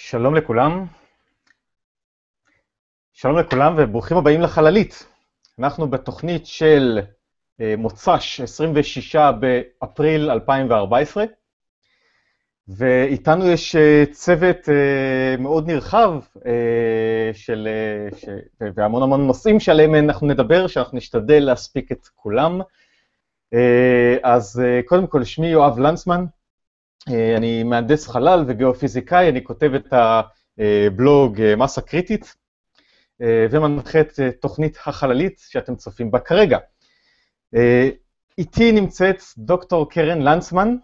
שלום לכולם. שלום לכולם וברוכים הבאים לחללית. אנחנו בתוכנית של אה, מוצ"ש, 26 באפריל 2014, ואיתנו יש אה, צוות אה, מאוד נרחב של, ש, והמון המון נושאים שעליהם אנחנו נדבר, שאנחנו נשתדל להספיק את כולם. אז קודם כל, שמי יואב לנצמן, אני מהנדס חלל וגיאופיזיקאי, אני כותב את הבלוג מסה קריטית, ומנחה את תוכנית החללית שאתם צופים בה כרגע. איתי נמצאת דוקטור קרן לנצמן.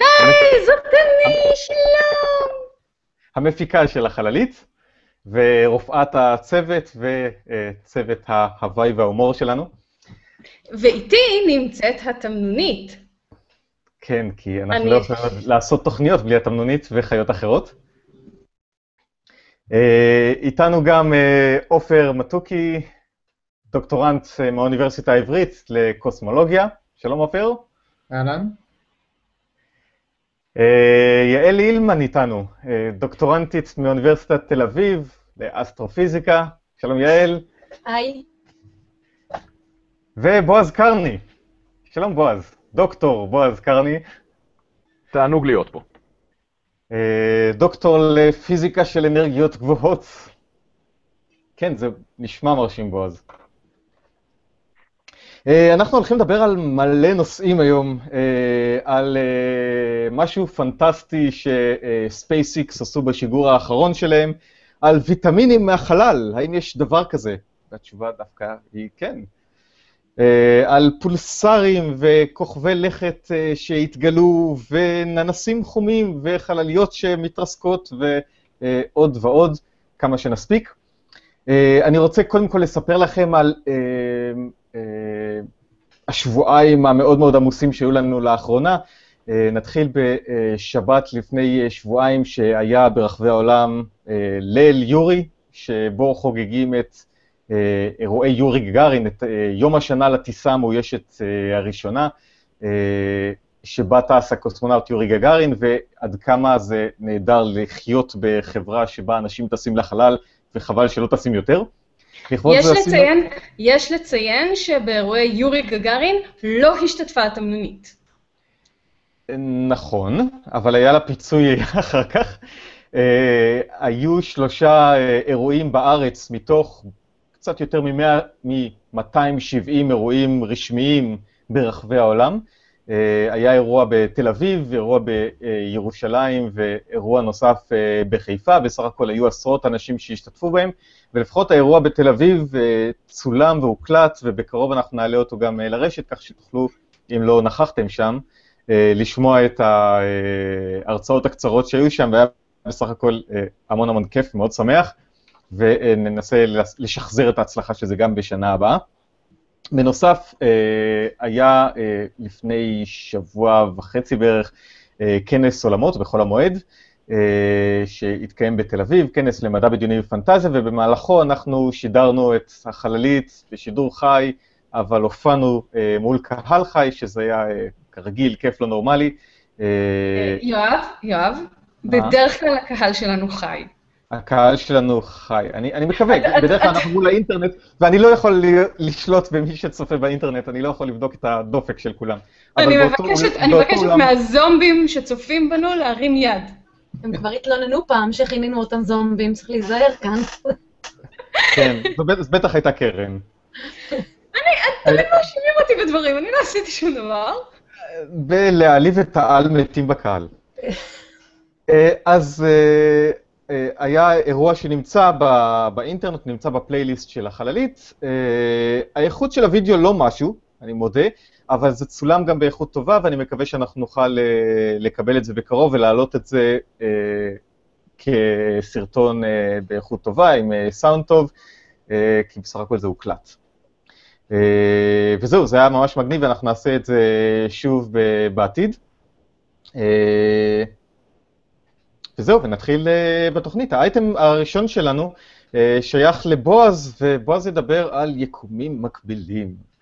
היי, זאת אני, שלום. המפיקה של החללית, ורופאת הצוות וצוות ההוואי וההומור שלנו. ואיתי נמצאת התמנונית. כן, כי אנחנו. לא יכולים לעשות תוכניות בלי התמנונית וחיות אחרות. אה, איתנו גם אה, עופר מתוקי, דוקטורנט אה, מהאוניברסיטה העברית לקוסמולוגיה. שלום עופר. אהלן. יעל אילמן איתנו, דוקטורנטית מאוניברסיטת תל אביב לאסטרופיזיקה. שלום יעל. היי. ובועז קרני. שלום בועז. דוקטור בועז קרני. תענוג להיות פה. אה, דוקטור לפיזיקה של אנרגיות גבוהות. כן, זה נשמע מרשים, בועז. אה, אנחנו הולכים לדבר על מלא נושאים היום, אה, על משהו פנטסטי שספייסיקס עשו בשיגור האחרון שלהם, על ויטמינים מהחלל, האם יש דבר כזה? והתשובה דווקא היא כן. אה, על פולסרים וכוכבי לכת אה, שהתגלו, וננסים חומים וחלליות שמתרסקות ועוד ועוד, כמה שנספיק. אה, אני רוצה קודם כל לספר לכם על השבועיים המאוד מאוד עמוסים שהיו לנו לאחרונה. נתחיל בשבת לפני שבועיים שהיה ברחבי העולם ליל יורי, שבו חוגגים את אה, אירועי יורי גגארין, את אה, יום השנה לטיסה המאוישת אה, הראשונה, שבה טס הקוסמונאוט יורי גגארין, ועד כמה זה נהדר לחיות בחברה שבה אנשים טסים לחלל, וחבל שלא טסים יותר. יש לציין. יש לציין שבאירועי יורי גגארין לא השתתפה התמנונית. נכון, אבל היה לה פיצוי אחר כך. היו שלושה אירועים בארץ מתוך קצת יותר מ-270 אירועים רשמיים ברחבי העולם. אה, היה אירוע בתל אביב, אירוע בירושלים ואירוע נוסף אה, בחיפה, בסך הכל היו עשרות אנשים שהשתתפו בהם, ולפחות האירוע בתל אביב אה, צולם והוקלט, ובקרוב אנחנו נעלה אותו גם לרשת, כך שתוכלו, אם לא נכחתם שם, לשמוע את ההרצאות הקצרות שהיו שם, והיה בסך הכל המון המון כיף, מאוד שמח. וננסה לשחזר את ההצלחה של זה גם בשנה הבאה. בנוסף, אה, היה אה, לפני שבוע וחצי בערך אה, כנס עולמות בחול המועד, שהתקיים בתל אביב, כנס למדע בדיוני ופנטזיה, ובמהלכו אנחנו שידרנו את החללית בשידור חי, אבל הופענו מול קהל חי, שזה היה כרגיל, כיף לא נורמלי. יואב, יואב, בדרך כלל הקהל שלנו חי. הקהל שלנו חי. אני, אני מקווה, בדרך כלל אנחנו מול האינטרנט, ואני לא יכול לשלוט במי שצופה באינטרנט, אני לא יכול לבדוק את הדופק של כולם. אני מבקשת, אני מבקשת עולם... מהזומבים שצופים בנו להרים יד. הם כבר התלוננו פעם שכינינו אותם זומבים, צריך להיזהר כאן. כן, זו בטח הייתה קרן. אני, תמיד מאשימים אותי בדברים, אני לא עשיתי שום דבר. בלהעליב את העל מתים בקהל. אה, אז אה, היה אירוע שנמצא באינטרנט, נמצא בפלייליסט של החללית. אה, האיכות של הוידאו לא משהו, אני מודה, אבל זה צולם גם באיכות טובה, ואני מקווה שאנחנו נוכל אה, לקבל את זה בקרוב ולהעלות את זה כסרטון באיכות טובה, עם סאונד טוב, כי בסך הכל זה הוקלט. וזהו, זה היה ממש מגניב, ואנחנו נעשה את זה שוב בעתיד. וזהו, ונתחיל uh, בתוכנית. האייטם הראשון שלנו uh, שייך לבועז, ובועז ידבר על יקומים מקבילים.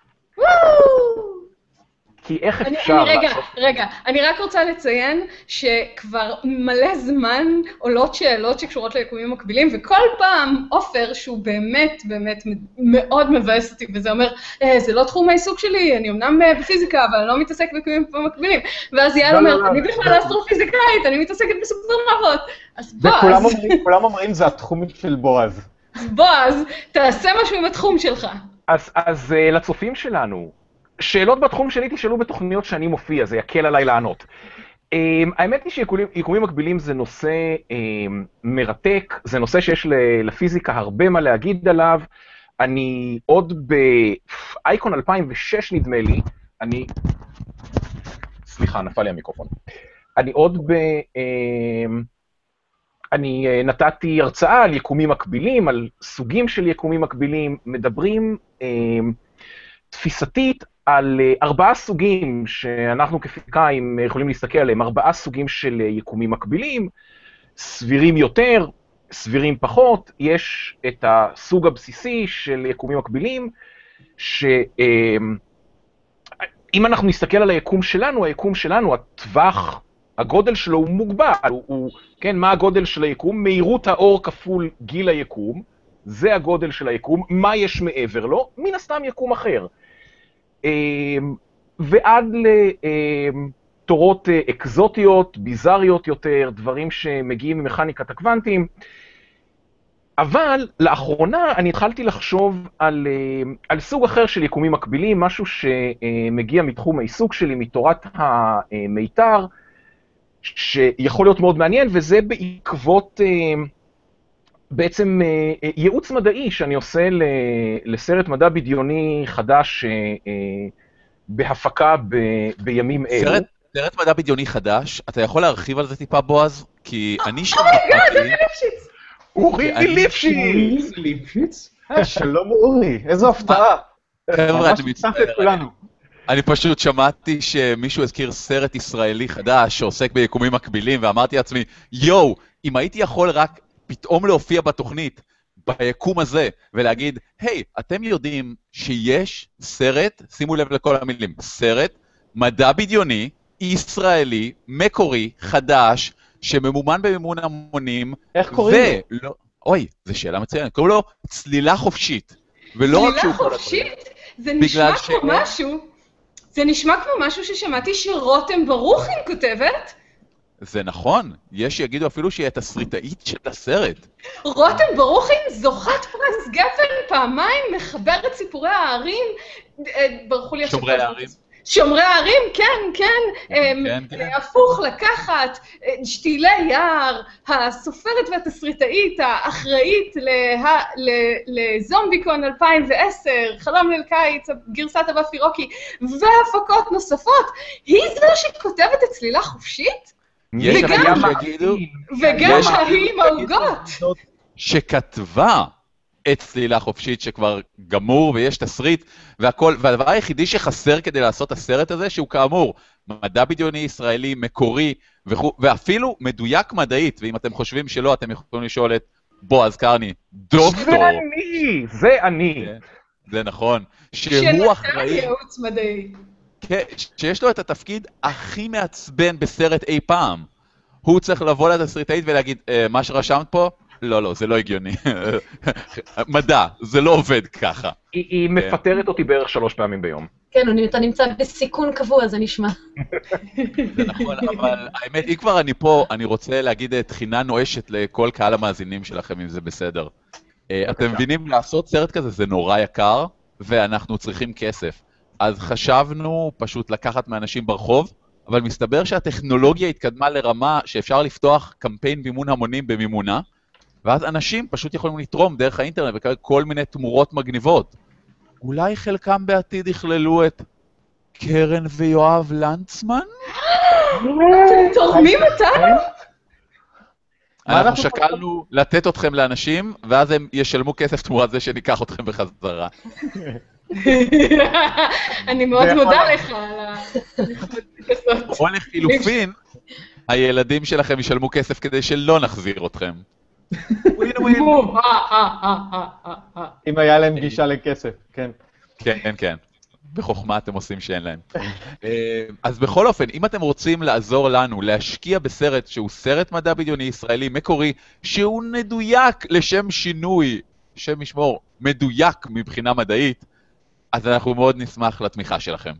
כי איך אני, אפשר אני, רגע, לעשות... רגע, אני רק רוצה לציין שכבר מלא זמן עולות שאלות שקשורות ליקומים מקבילים, וכל פעם עופר, שהוא באמת באמת מאוד מבאס אותי, וזה אומר, אה, זה לא תחום העיסוק שלי, אני אמנם אה, בפיזיקה, אבל אני לא מתעסק ביקומים מקבילים. ואז יעל לא, לא, אומרת, לא, אני זה- בכלל אסטרופיזיקאית, אני מתעסקת בסופרנובות. אז בועז, וכולם אומרים, כולם אומרים זה התחומים של בועז. אז בועז, תעשה משהו עם התחום שלך. אז, אז uh, לצופים שלנו, שאלות בתחום שלי תשאלו בתוכניות שאני מופיע, זה יקל עליי לענות. Um, האמת היא שיקומים מקבילים זה נושא um, מרתק, זה נושא שיש לפיזיקה הרבה מה להגיד עליו. אני עוד באייקון 2006 נדמה לי, אני... סליחה, נפל לי המיקרופון. אני עוד ב... אמ, אני אה, נתתי הרצאה על יקומים מקבילים, על סוגים של יקומים מקבילים, מדברים אמ, תפיסתית על אה, ארבעה סוגים שאנחנו כפיזיקאים יכולים להסתכל עליהם, ארבעה סוגים של אה, יקומים מקבילים, סבירים יותר, סבירים פחות, יש את הסוג הבסיסי של יקומים מקבילים, שאם אנחנו נסתכל על היקום שלנו, היקום שלנו, הטווח, הגודל שלו הוא מוגבל, הוא, הוא, כן, מה הגודל של היקום? מהירות האור כפול גיל היקום, זה הגודל של היקום, מה יש מעבר לו? מן הסתם יקום אחר. אמ, ועד לתורות אה, אקזוטיות, ביזריות יותר, דברים שמגיעים ממכניקת הקוונטים. אבל לאחרונה אני התחלתי לחשוב על, אה, על סוג אחר של יקומים מקבילים, משהו שמגיע מתחום העיסוק שלי, מתורת המיתר, שיכול להיות מאוד מעניין, וזה בעקבות אה, בעצם אה, ייעוץ מדעי שאני עושה ל- לסרט מדע בדיוני חדש אה, אה, בהפקה ב- בימים אלו. סרט, סרט מדע בדיוני חדש, אתה יכול להרחיב על זה טיפה, בועז? כי אני Oh שמעתי... ליפשיץ. אורי אני- ליפשיץ! ליפשיץ? אה, שלום אורי, איזו הפתעה. חבר'ה, אני מצטער. אני פשוט שמעתי שמישהו הזכיר סרט ישראלי חדש שעוסק ביקומים מקבילים, ואמרתי לעצמי, יואו, אם הייתי יכול רק פתאום להופיע בתוכנית, ביקום הזה, ולהגיד, היי, אתם יודעים שיש סרט, שימו לב לכל המילים, סרט, מדע בדיוני, ישראלי, מקורי, חדש, שממומן במימון המונים, איך קוראים לו? ולא... אוי, זו שאלה מצוינת. קוראים לו צלילה חופשית. ולא רק צלילה שהוא הדברים. חופשית? זה נשמע ש- כמו משהו, זה נשמע כמו משהו ששמעתי שרותם ברוכין כותבת. זה נכון, יש שיגידו אפילו שהיא התסריטאית של הסרט. רותם ברוכין זוכת פרס גפן פעמיים, מחברת סיפורי הערים, אה, ברחו לי עכשיו... שומרי הערים. שומרי הערים, כן, כן, אמ, כן, כן. הפוך לקחת, אה, שתילי יער, הסופרת והתסריטאית האחראית לה- ל- לזומביקון 2010, חלום ליל קיץ, גרסת הבאפי רוקי, והפקות נוספות, היא זו שכותבת את צלילה חופשית? וגם- וגם ההיא עם העוגות. שכתבה את צלילה חופשית שכבר גמור ויש תסריט והכל, והדבר היחידי שחסר כדי לעשות את הסרט הזה, שהוא כאמור מדע בדיוני ישראלי מקורי וכו', ואפילו מדויק מדעית, ואם אתם חושבים שלא, אתם יכולים לשאול את בועז קרני, דוקטור, זה אני! זה אני! כן. זה נכון, שהוא שנתן אחראי, ייעוץ מדעי. כן, שיש לו את התפקיד הכי מעצבן בסרט אי פעם. הוא צריך לבוא לתסריטאית ולהגיד, "אה, מה שרשמת פה? לא, לא, זה לא הגיוני. מדע, זה לא עובד ככה. היא, היא מפטרת אותי בערך שלוש פעמים ביום. כן, אני- אתה נמצא בסיכון קבוע, זה נשמע. זה נכון, אבל האמת, אם כבר אני פה, אני רוצה להגיד אה, תחינה נואשת לכל קהל המאזינים שלכם, אם זה בסדר. אה, אתם מבינים, לעשות סרט כזה זה נורא יקר, ואנחנו צריכים כסף. אז חשבנו פשוט לקחת מאנשים ברחוב, אבל מסתבר שהטכנולוגיה התקדמה לרמה שאפשר לפתוח קמפיין מימון המונים במימונה, ואז אנשים פשוט יכולים לתרום דרך האינטרנט ולקבל כל מיני תמורות מגניבות. אולי חלקם בעתיד יכללו את קרן ויואב לנצמן? אתם תורמים אותנו? אנחנו שקלנו לתת אתכם לאנשים, ואז הם ישלמו כסף תמורת זה שניקח אתכם בחזרה. אני מאוד מודה. לך על הזאת. או לחילופין, הילדים שלכם ישלמו כסף כדי שלא נחזיר אתכם. אם היה להם גישה לכסף, כן. כן, כן, כן. בחוכמה אתם עושים שאין להם. אה, אז בכל אופן, אם אתם רוצים לעזור לנו להשקיע בסרט שהוא סרט מדע בדיוני ישראלי מקורי, שהוא מדויק לשם שינוי, שם ישמור, מדויק מבחינה מדעית, אז אנחנו מאוד נשמח לתמיכה שלכם.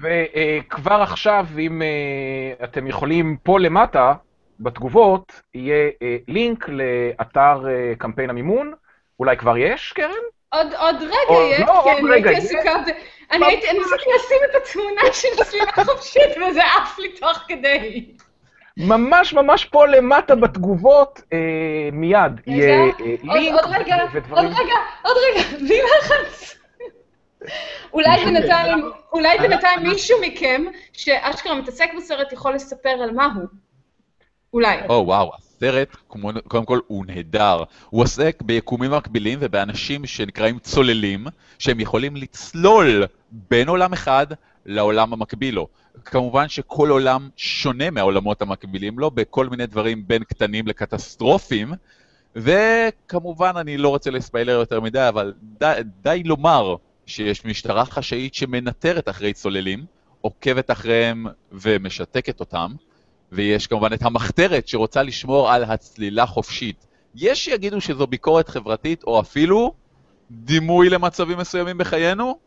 וכבר עכשיו, אם אה, אתם יכולים, פה למטה, בתגובות, יהיה אה, לינק לאתר אה, קמפיין המימון. אולי כבר יש, קרן? עוד, עוד רגע עוד יש, לא, כי עוד אני רגע הייתי יש. עסוקה ב... אני הייתי, אני ניסיתי לשים את התמונה של סלילה חופשית, וזה עף לי תוך כדי. ממש ממש פה למטה בתגובות, אה, מיד יהיה אה, עוד, לינק עוד רגע, עוד ודברים. רגע, עוד רגע, בלי לחץ. אולי בינתיים, אולי בינתיים מישהו מכם שאשכרה מתעסק בסרט יכול לספר על מה הוא. אולי. או וואו, הסרט, כמו- קודם כל, הוא נהדר. הוא עוסק ביקומים מקבילים ובאנשים שנקראים צוללים, שהם יכולים לצלול בין עולם אחד לעולם המקביל לו. כמובן שכל עולם שונה מהעולמות המקבילים לו, בכל מיני דברים בין קטנים לקטסטרופים, וכמובן, אני לא רוצה לספיילר יותר מדי, אבל די, די לומר שיש משטרה חשאית שמנטרת אחרי צוללים, עוקבת אחריהם ומשתקת אותם, ויש כמובן את המחתרת שרוצה לשמור על הצלילה חופשית. יש שיגידו שזו ביקורת חברתית, או אפילו דימוי למצבים מסוימים בחיינו?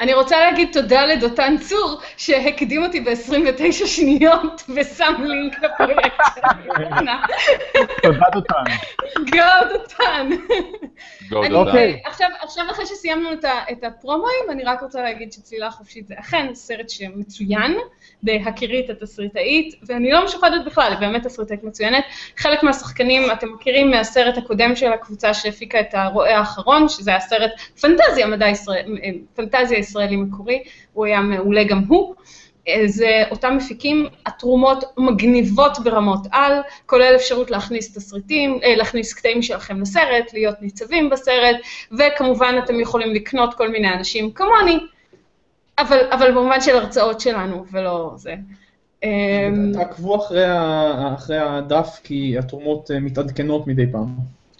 אני רוצה להגיד תודה לדותן צור, שהקדים אותי ב-29 שניות ושם לינק לפרויקט. תודה דותן. גו דותן. אוקיי. עכשיו, עכשיו אחרי שסיימנו את, ה, את הפרומואים, אני רק רוצה להגיד שצלילה חופשית זה אכן סרט שמצוין, בהכירי את התסריטאית, ואני לא משוחדת בכלל, היא באמת תסריטאית מצוינת. חלק מהשחקנים אתם מכירים מהסרט הקודם של הקבוצה שהפיקה את הרועה האחרון, שזה היה סרט פנטזיה מדע ישראל, פנטזיה ישראלי מקורי, הוא היה מעולה גם הוא. זה אותם מפיקים, התרומות מגניבות ברמות על, כולל אפשרות להכניס תסריטים, אה, להכניס קטעים שלכם לסרט, להיות ניצבים בסרט, וכמובן אתם יכולים לקנות כל מיני אנשים כמוני, אבל, אבל במובן של הרצאות שלנו, ולא זה. אמ, תעקבו אחרי אחרי הדף, כי התרומות אה, מתעדכנות מדי פעם.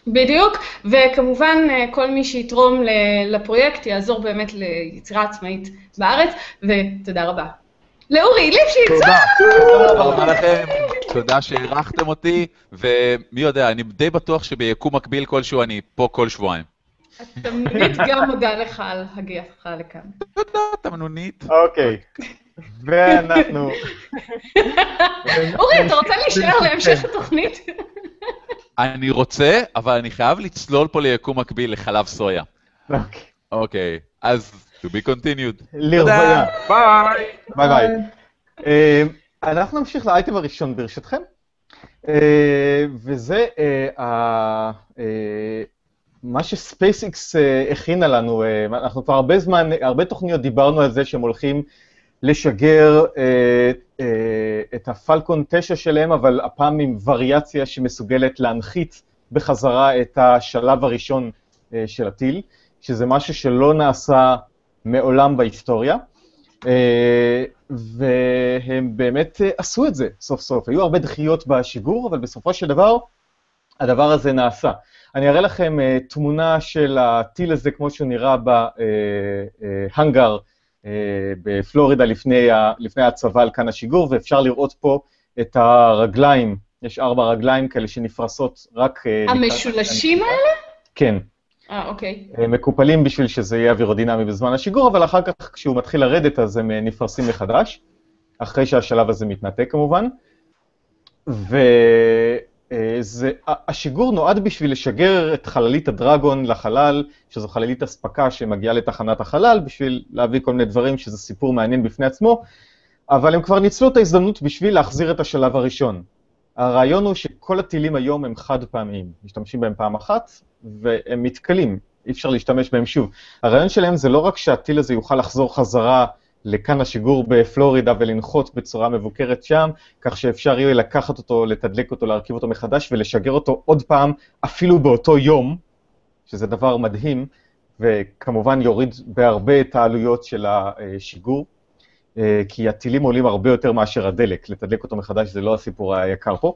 בדיוק, וכמובן אה, כל מי שיתרום לפרויקט יעזור באמת ליצירה עצמאית בארץ, ותודה רבה. לאורי ליפשיץ! תודה. תודה רבה לכם, תודה שהערכתם אותי, ומי יודע, אני די בטוח שביקום מקביל כלשהו אני פה כל שבועיים. תמיד גם מודה לך על הגייתך לכאן. תודה, תמנונית. אוקיי. ואנחנו... אורי, אתה רוצה להישאר להמשך התוכנית? אני רוצה, אבל אני חייב לצלול פה ליקום מקביל לחלב סויה. אוקיי. אוקיי, אז to be continued. לרוויה. ביי. ביי ביי. אה, אנחנו נמשיך לאייטם הראשון ברשותכם, אה, וזה אה, מה שספייסיקס הכינה לנו, אנחנו כבר הרבה זמן, הרבה תוכניות דיברנו על זה שהם הולכים לשגר את הפלקון 9 שלהם, אבל הפעם עם וריאציה שמסוגלת להנחית בחזרה את השלב הראשון של הטיל, שזה משהו שלא נעשה מעולם בהיסטוריה. אה, והם באמת אה, עשו את זה סוף סוף. היו הרבה דחיות בשיגור, אבל בסופו של דבר, הדבר הזה נעשה. אני אראה לכם אה, תמונה של הטיל הזה, כמו שהוא נראה בהאנגר בפלורידה לפני, לפני הצבא על כאן השיגור, ואפשר לראות פה את הרגליים, יש ארבע רגליים כאלה שנפרסות רק... המשולשים האלה? כן. אה, אוקיי. הם מקופלים בשביל שזה יהיה אווירודינמי בזמן השיגור, אבל אחר כך כשהוא מתחיל לרדת אז הם אה, נפרסים מחדש, אחרי שהשלב הזה מתנתק כמובן. והשיגור נועד בשביל לשגר את חללית הדרגון לחלל, שזו חללית אספקה שמגיעה לתחנת החלל, בשביל להביא כל מיני דברים שזה סיפור מעניין בפני עצמו, אבל הם כבר ניצלו את ההזדמנות בשביל להחזיר את השלב הראשון. הרעיון הוא שכל הטילים היום הם חד פעמיים, משתמשים בהם פעם אחת, והם מתכלים, אי אפשר להשתמש בהם שוב. הרעיון שלהם זה לא רק שהטיל הזה יוכל לחזור חזרה לכאן השיגור בפלורידה ולנחות בצורה מבוקרת שם, כך שאפשר יהיה לקחת אותו, לתדלק אותו, להרכיב אותו מחדש ולשגר אותו עוד פעם, אפילו באותו יום, שזה דבר מדהים, וכמובן יוריד בהרבה את העלויות של השיגור, אה, כי הטילים עולים הרבה יותר מאשר הדלק, לתדלק אותו מחדש זה לא הסיפור היקר פה.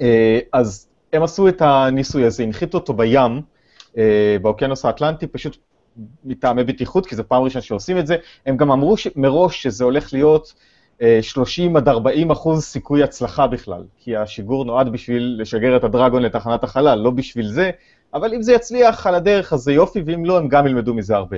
אה, אז הם עשו את הניסוי הזה, הנחיתו אותו בים, אה, באוקיינוס האטלנטי, פשוט מטעמי בטיחות, כי זו פעם ראשונה שעושים את זה. הם גם אמרו ש- מראש שזה הולך להיות אה, 30 עד 40 אחוז סיכוי הצלחה בכלל, כי השיגור נועד בשביל לשגר את הדרגון לתחנת החלל, לא בשביל זה, אבל אם זה יצליח על הדרך אז זה יופי, ואם לא, הם גם ילמדו מזה הרבה.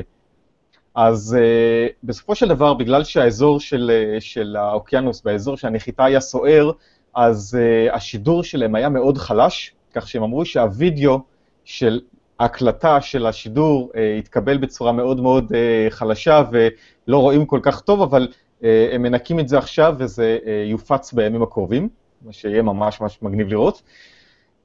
אז uh, בסופו של דבר, בגלל שהאזור של, uh, של האוקיינוס, באזור שהנחיתה היה סוער, אז uh, השידור שלהם היה מאוד חלש, כך שהם אמרו שהווידאו של ההקלטה של השידור uh, התקבל בצורה מאוד מאוד uh, חלשה ולא רואים כל כך טוב, אבל uh, הם מנקים את זה עכשיו וזה uh, יופץ בימים הקרובים, מה שיהיה ממש ממש מגניב לראות.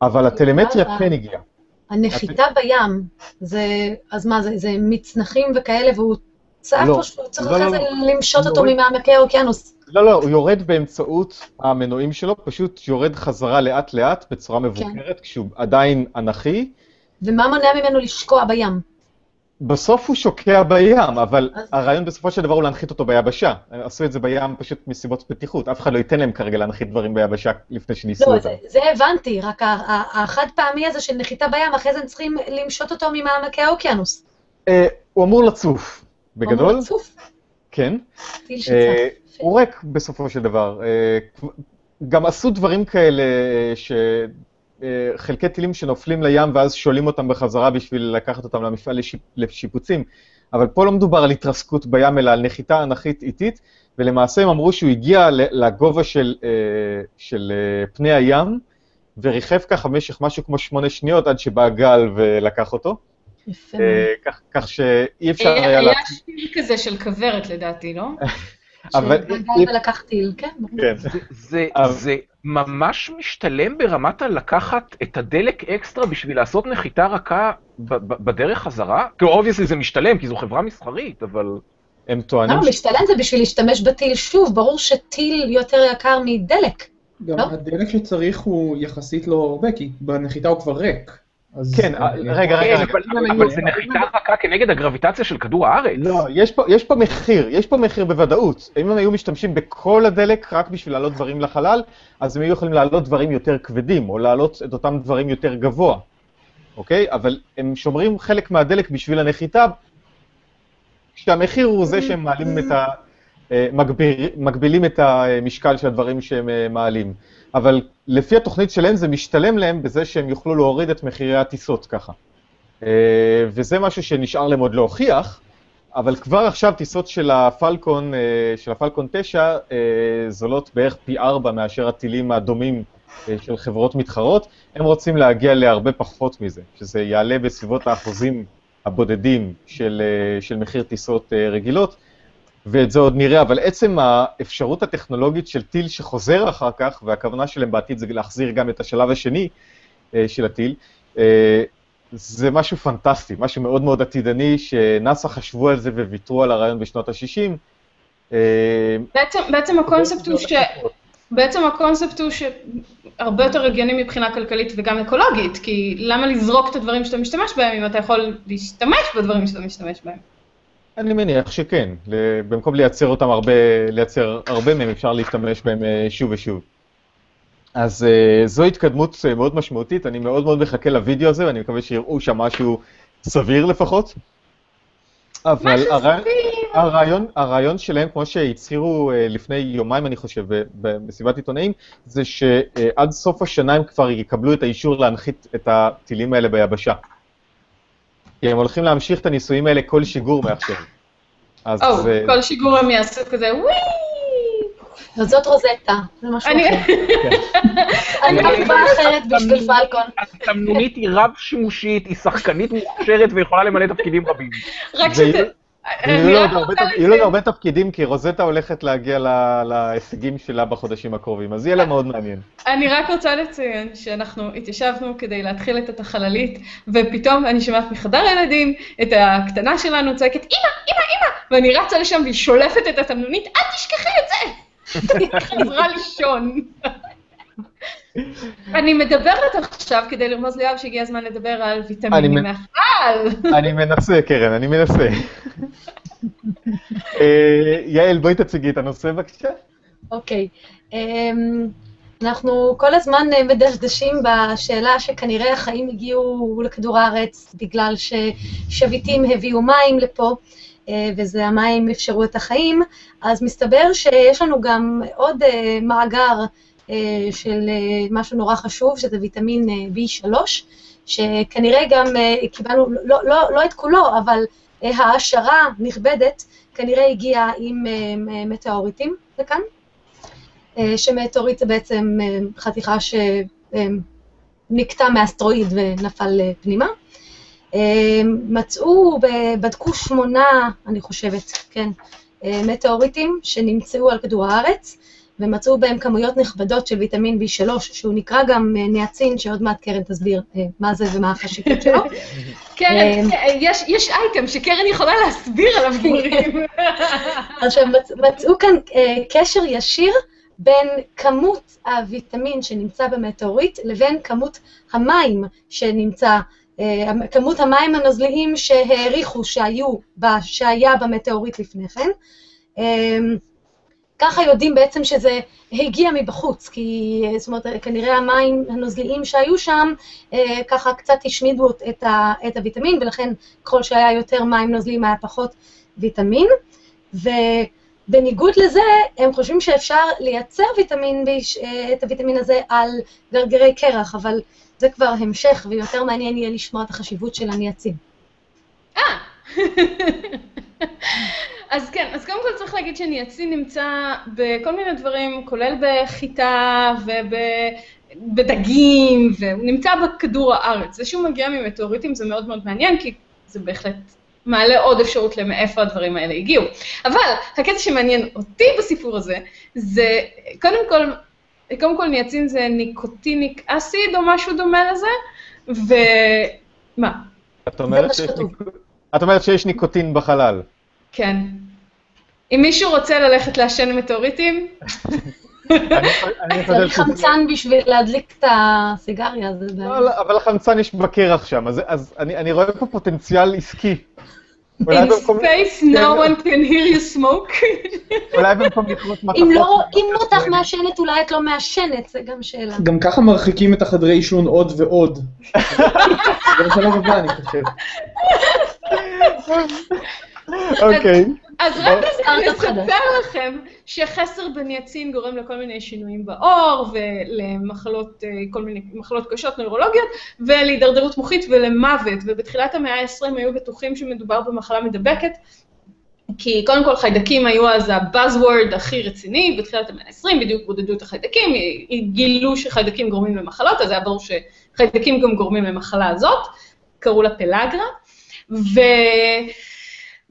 אבל הטלמטריה. כן הגיעה. הנחיתה בים, זה, אז מה זה, זה מצנחים וכאלה, והוא צעק לא. או שהוא צריך לא, אחרי לא, זה לא. למשות אותו יורד. ממעמקי האוקיינוס? לא, לא, הוא יורד באמצעות המנועים שלו, פשוט יורד חזרה לאט-לאט בצורה מבוקרת, כשהוא עדיין אנכי. ומה מונע ממנו לשקוע בים? בסוף הוא שוקע בים, אבל אז- הרעיון בסופו של דבר הוא להנחית אותו ביבשה. הם עשו את זה בים פשוט מסיבות בטיחות. אף אחד לא ייתן להם כרגע להנחית דברים ביבשה לפני שניסו לא, אותם. זה, זה הבנתי, רק החד פעמי הזה של נחיתה בים, אחרי זה הם צריכים למשות אותו ממעמקי האוקיינוס. אה, הוא אמור לצוף, בגדול, אמור לצוף, כן. טיל אה, שצף. הוא ריק בסופו של דבר. אה, גם עשו דברים כאלה שחלקי טילים שנופלים לים ואז שואלים אותם בחזרה בשביל לקחת אותם למפעל לשיפ... לשיפוצים, אבל פה לא מדובר על התרסקות בים, אלא על נחיתה אנכית איטית, ולמעשה הם אמרו שהוא הגיע לגובה של, אה, של אה, פני הים, וריחף ככה במשך משהו כמו שמונה שניות עד שבא גל ולקח אותו, יפה. אה, כך, כך שאי אפשר היה... היה שיר כזה של כוורת לדעתי, לא? אבל- ולקח טיל, כן. כן. זה, אבל- זה ממש משתלם ברמת הלקחת את הדלק אקסטרה בשביל לעשות נחיתה רכה ב- ב- בדרך חזרה? כאילו, obviously זה משתלם, כי זו חברה מסחרית, אבל... הם טוענים לא, משתלם זה בשביל להשתמש בטיל שוב, ברור שטיל יותר יקר מדלק. גם לא? הדלק שצריך הוא יחסית לא הרבה, כי בנחיתה הוא כבר ריק. כן, אה, רגע, רגע, כן, רגע. אבל, זה נחיתה רכה כנגד הגרביטציה של כדור הארץ. לא, יש פה, יש פה מחיר, יש פה מחיר בוודאות. אם הם היו משתמשים בכל הדלק רק בשביל להעלות דברים לחלל, אז הם היו יכולים להעלות דברים יותר כבדים, או להעלות את אותם דברים יותר גבוה, אוקיי? אבל הם שומרים חלק מהדלק בשביל הנחיתה, כשהמחיר הוא זה שהם מעלים את ה... אה, מגביר, מגבילים את המשקל של הדברים שהם אה, מעלים. אבל לפי התוכנית שלהם זה משתלם להם בזה שהם יוכלו להוריד את מחירי הטיסות ככה. אה, וזה משהו שנשאר להם עוד להוכיח, אבל כבר עכשיו טיסות של הפלקון, של הפלקון 9, אה, זולות בערך פי 4 מאשר הטילים הדומים של חברות מתחרות. הם רוצים להגיע להרבה פחות מזה, שזה יעלה בסביבות האחוזים הבודדים של, של מחיר טיסות רגילות, ואת זה עוד נראה, אבל עצם האפשרות הטכנולוגית של טיל שחוזר אחר כך, והכוונה שלהם בעתיד זה להחזיר גם את השלב השני אה, של הטיל, אה, זה משהו פנטסטי, משהו מאוד מאוד עתידני, שנאס"א חשבו על זה וויתרו על הרעיון בשנות ה-60. בעצם, בעצם הקונספט הוא ש... בעצם הקונספט הוא שהרבה יותר הגיוני מבחינה כלכלית וגם אקולוגית, כי למה לזרוק את הדברים שאתה משתמש בהם אם אתה יכול להשתמש בדברים שאתה משתמש בהם? אני מניח שכן, במקום לייצר אותם הרבה, לייצר הרבה מהם, אפשר להשתמש בהם אה, שוב ושוב. אז אה, זו התקדמות אה, מאוד משמעותית, אני מאוד מאוד מחכה לוידאו הזה, ואני מקווה שיראו שם משהו סביר לפחות. אבל משהו הרעיון. הרעיון, שלהם, כמו שהצהירו לפני יומיים, אני חושב, במסיבת עיתונאים, זה שעד סוף השנה הם כבר יקבלו את האישור להנחית את הטילים האלה ביבשה. כי הם הולכים להמשיך את הניסויים האלה כל שיגור מעכשיו. אז או, אה, כל שיגור הם יעשו כזה וואי! אז זאת רוזטה, זה משהו אני... אחר. אני ערובה אחרת בשביל פלקון. התמנונית היא רב-שימושית, היא שחקנית מוכשרת ויכולה למלא תפקידים רבים. רק שזה... יהיו לו עוד לציין- הרבה תפקידים, כי רוזטה הולכת להגיע להישגים שלה בחודשים הקרובים, אז יהיה לה מאוד מעניין. אני רק רוצה לציין שאנחנו התיישבנו כדי להתחיל את החללית, ופתאום אני שומעת מחדר הילדים את הקטנה שלנו צועקת, אמא, אמא, אמא, ואני רצה לשם והיא שולפת את התמנונית, אל תשכחי את זה! היא חזרה לישון. אני מדברת עכשיו כדי לרמוז ליואב שהגיע הזמן לדבר על ויטמינים מ- מהחלל. אני מנסה, קרן, אני מנסה. אה, יעל, בואי תציגי את הנושא בבקשה. אוקיי. אמ, אנחנו כל הזמן אה, מדשדשים בשאלה שכנראה החיים הגיעו לכדור הארץ בגלל ששביטים הביאו מים לפה, אה, וזה המים אפשרו את החיים, אז מסתבר שיש לנו גם עוד מאגר של אה, משהו נורא חשוב, שזה ויטמין אה, B3, שכנראה גם אה, קיבלנו, לא, לא, לא את כולו, אבל אה, העשרה נכבדת כנראה הגיעה עם אה, מטאוריטים לכאן. אה, שמטאוריט זה בעצם אה, חתיכה שנקטע מאסטרואיד ונפל אה, פנימה. אה, מצאו, בדקו שמונה, אני חושבת, כן, אה, מטאוריטים שנמצאו על כדור הארץ, ומצאו בהם כמויות נכבדות של ויטמין B3, שהוא נקרא גם אה, ניאצין, שעוד מעט קרן תסביר אה, מה זה ומה החשיבות שלו. קרן, כן, יש- אייטם שקרן יכולה להסביר עליו דברים. עכשיו, מצ, מצאו כאן אה, קשר ישיר בין כמות הוויטמין שנמצא במטאוריט לבין כמות המים שנמצא, אה, כמות המים הנוזליים שהעריכו שהיו, שהיה במטאוריט לפני כן. אה, ככה יודעים בעצם שזה הגיע מבחוץ, כי אה, זאת אומרת, כנראה המים הנוזליים שהיו שם, אה, ככה קצת השמידו את, ה, את הוויטמין, ולכן ככל שהיה יותר מים נוזליים היה פחות ויטמין. ובניגוד לזה, הם חושבים שאפשר לייצר ויטמין, אה, את הוויטמין הזה על גרגירי קרח, אבל זה כבר המשך, ויותר מעניין יהיה לשמוע את החשיבות של הניאצין. אז כן, אז קודם כל צריך להגיד שניאצין נמצא בכל מיני דברים, כולל בחיטה ובדגים, והוא נמצא בכדור הארץ. זה שהוא מגיע ממטאוריטים זה מאוד מאוד מעניין, כי זה בהחלט מעלה עוד אפשרות למאיפה הדברים האלה הגיעו. אבל הקטע שמעניין אותי בסיפור הזה, זה קודם כל, קודם כל ניאצין זה ניקוטיניק אסיד או משהו דומה לזה, ומה? את אומרת שיש את אומרת שיש ניקוטין בחלל. כן. אם מישהו רוצה ללכת לעשן מטאוריטים, אני- אני חושב צריך חמצן בשביל להדליק את הסיגריה, זה בעיה. לא, לא, אבל החמצן יש בקרח שם, אז- אז אני אני רואה פה פוטנציאל עסקי. in space no כן. one can hear you smoke. אולי במקום לקרות מתכות... אם לא אותך מעשנת, אולי את לא מעשנת, זה גם שאלה. גם ככה מרחיקים את החדרי עישון עוד ועוד. זה בשלב הבא, אני חושב. אוקיי. אז רק חדש. לספר לכם שחסר בניאצין גורם לכל מיני שינויים בעור ולמחלות, אה, כל מיני מחלות קשות נוירולוגיות ולהידרדרות מוחית ולמוות, ובתחילת המאה ה-20 היו בטוחים שמדובר במחלה מדבקת. כי קודם כל חיידקים היו אז הבאזוורד הכי רציני, בתחילת המאה ה-20 בדיוק בודדו את החיידקים, גילו שחיידקים גורמים למחלות, אז היה ברור שחיידקים גם גורמים למחלה הזאת, קראו לה פלגרה,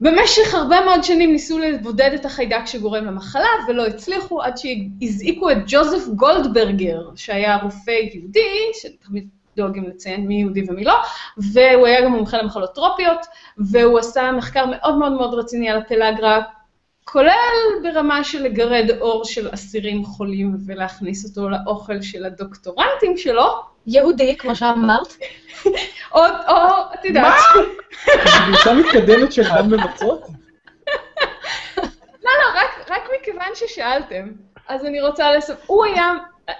ובמשך הרבה מאוד שנים ניסו לבודד את החיידק שגורם למחלה, ולא הצליחו, עד שהזעיקו את ג'וזף גולדברגר, שהיה רופא יהודי, שתמיד דואגים לציין מי יהודי ומי לא, והוא היה גם מומחה למחלות טרופיות, והוא עשה מחקר מאוד מאוד מאוד רציני על הפלגרה, כולל ברמה של לגרד עור של אסירים חולים ולהכניס אותו לאוכל של הדוקטורנטים שלו, יהודי, כמו שאמרת. או, או, את יודעת, זו גרסה מתקדמת של דם במצות? לא, לא, רק, רק מכיוון ששאלתם, אז אני רוצה לספר, הוא היה,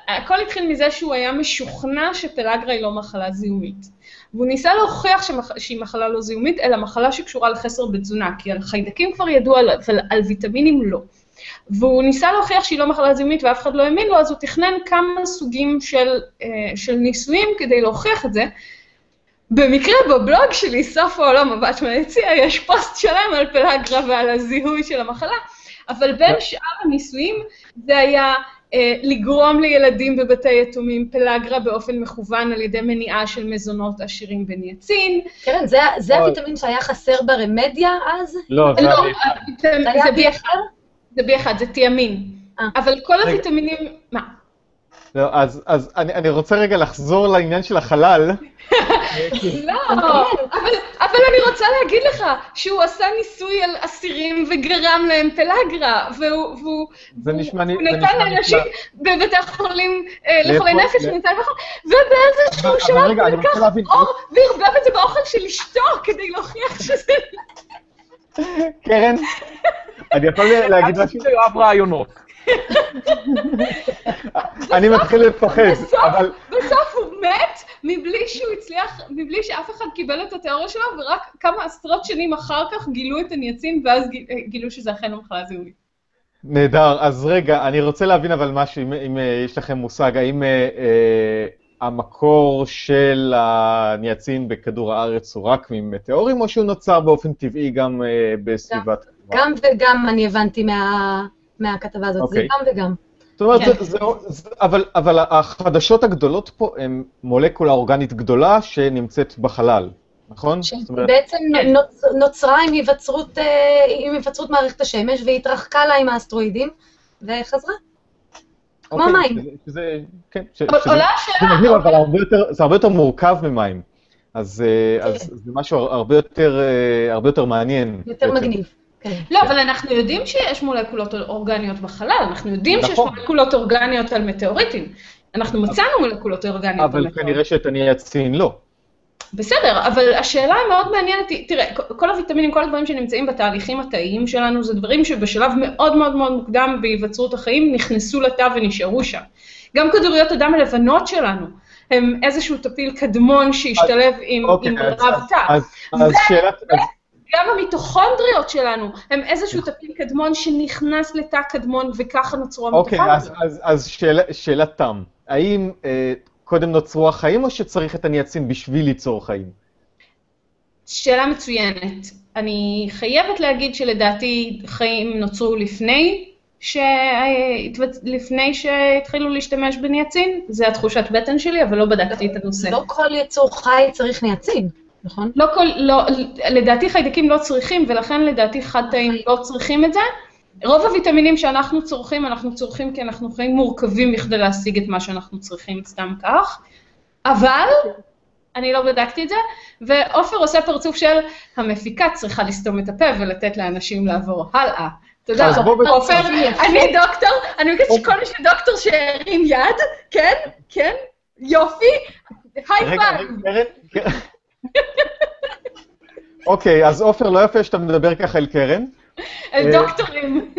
הכל התחיל מזה שהוא היה משוכנע שפלגרה היא לא מחלה זיהומית. והוא ניסה להוכיח שמח, שהיא מחלה לא זיהומית, אלא מחלה שקשורה לחסר בתזונה, כי על חיידקים כבר ידעו, על, אבל על ויטמינים לא. והוא ניסה להוכיח שהיא לא מחלה זיהומית ואף אחד לא האמין לו, אז הוא תכנן כמה סוגים של, אה, של ניסויים כדי להוכיח את זה. במקרה בבלוג שלי, סוף העולם הבת מהיציע, יש פוסט שלם על פלגרה ועל הזיהוי של המחלה, אבל בין שאר הניסויים זה היה לגרום לילדים בבתי יתומים פלגרה באופן מכוון על ידי מניעה של מזונות עשירים בניאצין. קרן, זה- זה. הוויטמין שהיה חסר ברמדיה אז? לא, זה לא, היה- בי אחר? זה בי אחד, זה תיאמין. אה. אבל כל רגע. הוויטמינים, מה? לא, אז אז אני אני רוצה רגע לחזור לעניין של החלל. לא, אבל, אבל אני רוצה להגיד לך שהוא עשה ניסוי על אסירים וגרם להם פלגרה, והוא, והוא, זה נשמע לי- הוא זה נתן לאנשים. בבתי חולים אה, לחולי נפש, הוא נתן ובאיזשהו שלב הוא לקח אור וערבב את זה באוכל של אשתו כדי להוכיח שזה... קרן, אני יכול להגיד משהו? ליואב רעיונות. אני מתחיל לפחד, בסוף, אבל בסוף הוא מת מבלי שהוא הצליח, מבלי שאף אחד קיבל את התיאוריה שלו, ורק כמה עשרות שנים אחר כך גילו את הניאצין, ואז גיל- גילו שזה אכן המחלה הזיהומית. נהדר. אז רגע, אני רוצה להבין אבל משהו, אם, אם אה, יש לכם מושג, האם אה, אה, המקור של הניאצין בכדור הארץ הוא רק ממטאורים, או שהוא נוצר באופן טבעי גם אה, בסביבת... גם וגם אני הבנתי מה- מהכתבה הזאת, זה אוקיי. גם וגם. זאת אומרת, כן. זה, זה, זה, אבל, אבל החדשות הגדולות פה הן מולקולה אורגנית גדולה שנמצאת בחלל, נכון? זאת אומרת, שבעצם כן. נוצ, נוצרה עם היווצרות, אה, עם היווצרות מערכת השמש והתרחקה לה עם האסטרואידים וחזרה. כמו אוקיי, מים. שזה- שזה, כן, ש, אבל שזה, עולה זה השאלה, מגניב, אבל הרבה יותר, זה הרבה יותר מורכב ממים. אז, אה, אז כן. זה משהו הרבה יותר, אה, הרבה יותר מעניין. יותר בעצם. מגניב. כן. לא, אבל אנחנו יודעים שיש מולקולות אורגניות בחלל, אנחנו יודעים שיש נכון. מולקולות אורגניות על מטאוריטים. אנחנו מצאנו מולקולות אורגניות על אבל מטאוריטים. כנראה שאת הניאצין לא. בסדר, אבל השאלה המאוד מעניינת היא, תראה, כל הוויטמינים, כל הדברים שנמצאים בתהליכים התאיים שלנו, זה דברים שבשלב מאוד מאוד מאוד מוקדם בהיווצרות החיים נכנסו לתא ונשארו שם. גם כדוריות הדם הלבנות שלנו הם איזשהו טפיל קדמון שהשתלב עם, אוקיי, עם אז- רב תא. אז, אז שאלת, אז, גם המיטוכונדריות שלנו הם איזשהו טפיל קדמון שנכנס לתא קדמון וככה נוצרו אוקיי, המיטוכונדריות. אז, אז, אז שאלה, שאלת תם. האם אה, קודם נוצרו החיים, או שצריך את הניאצין בשביל ליצור חיים? שאלה מצוינת. אני חייבת להגיד שלדעתי חיים נוצרו לפני, שהתבצ... לפני שהתחילו להשתמש בניאצין, זה התחושת בטן שלי, אבל לא בדקתי את הנושא. לא כל יצור חי צריך ניאצין, נכון? לא כל, לא, לדעתי חיידקים לא צריכים, ולכן לדעתי חד תאים לא צריכים את זה. רוב הוויטמינים שאנחנו צורכים, אנחנו צורכים כי אנחנו חיים מורכבים בכדי להשיג את מה שאנחנו צריכים סתם כך. אבל, אני לא בדקתי את זה, ועופר עושה פרצוף של המפיקה צריכה לסתום את הפה ולתת לאנשים לעבור הלאה. תודה, בוא עופר. אני דוקטור, אני מבקשת שכל מי שדוקטור שירים יד, כן, כן, יופי, היי קרן? אוקיי, אז עופר, לא יפה שאתה מדבר ככה אל קרן. אל אה, דוקטורים.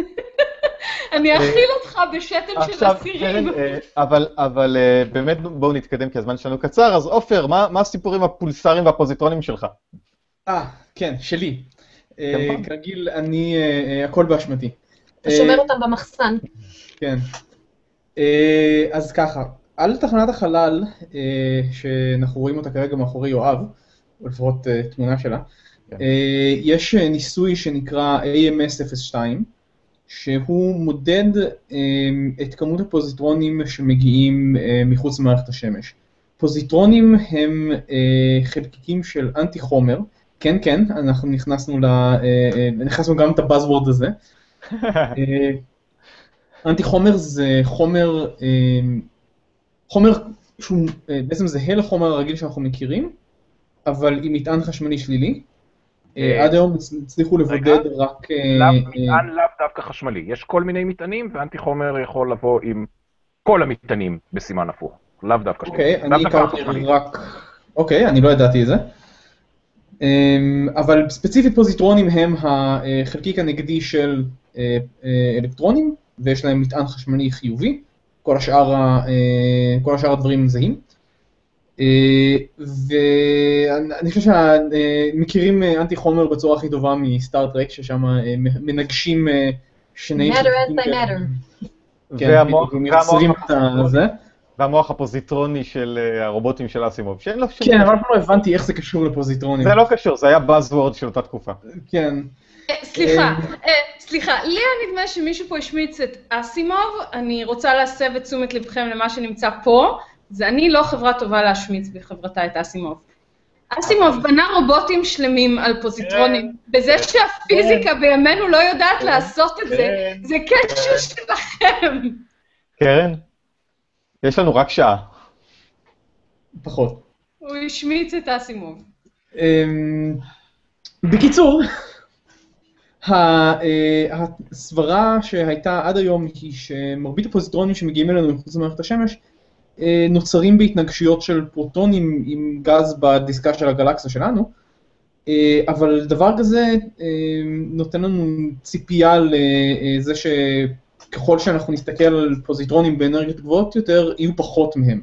אני אכיל אותך בשתן של אסירים. אה, אבל, אבל אה, באמת בואו נתקדם כי הזמן שלנו קצר, אז עופר, מה, מה הסיפורים הפולסריים והפוזיטרונים שלך? אה, כן, שלי. אה, נכון. כרגיל, אני, אה, אה, הכל באשמתי. אתה שומר אותם במחסן. כן. אה, אז ככה, על תחנת החלל, אה, שאנחנו רואים אותה כרגע מאחורי יואב, לפחות אה, תמונה שלה, כן. אה, יש אה, ניסוי שנקרא AMS-02, שהוא מודד את כמות הפוזיטרונים שמגיעים מחוץ למערכת השמש. פוזיטרונים הם חלקיקים של אנטי חומר, כן כן, אנחנו נכנסנו ל... נכנסנו גם את הבאזוורד הזה. אנטי חומר זה חומר, חומר שהוא בעצם זהה לחומר הרגיל שאנחנו מכירים, אבל עם מטען חשמלי שלילי. אה, אה, עד היום הצ- הצליחו לבודד רק... אה, מטען לאו דווקא חשמלי. יש כל מיני מטענים, ואנטי חומר יכול לבוא עם כל המטענים בסימן הפוך. לאו דווקא אוקיי, שלילי. לאו אני הכרתי חשמלי. רק... אוקיי, אני לא ידעתי את זה. אמ, אבל ספציפית פוזיטרונים הם החלקיק הנגדי של אלקטרונים, ויש להם מטען חשמלי חיובי, כל השאר, כל השאר הדברים זהים. אה, ואני חושב שמכירים אנטי חומר בצורה הכי טובה מסטאר טרק, ששם אה, מנגשים אה, שני... Matter as they matter. כן, והמוח- את הפוזיטרוני של אה, הרובוטים של אסימוב, שאין לו שום... כן, אבל אף פעם לא הבנתי איך זה קשור לפוזיטרונים. זה לא קשור, זה היה Buzzword של אותה תקופה. כן. אה, סליחה, אה, סליחה, לי היה נדמה שמישהו פה השמיץ את אסימוב, אני רוצה להסב את תשומת לבכם למה שנמצא פה, זה אני לא חברה טובה להשמיץ בחברתה את אסימוב. אסימוב בנה רובוטים שלמים על פוזיטרונים, בזה שהפיזיקה בימינו לא יודעת לעשות את זה, זה קשר שלכם. קרן, יש לנו רק שעה. פחות. הוא השמיץ את אסימוב. אמ, בקיצור, אה, הסברה שהייתה עד היום היא שמרבית הפוזיטרונים שמגיעים אלינו מחוץ למערכת השמש נוצרים בהתנגשויות של פרוטונים עם גז בדיסקה של הגלקסיה שלנו, אה, אבל דבר כזה אה, נותן לנו ציפייה לזה ככל שאנחנו נסתכל על פוזיטרונים באנרגיות גבוהות יותר, יהיו פחות מהם.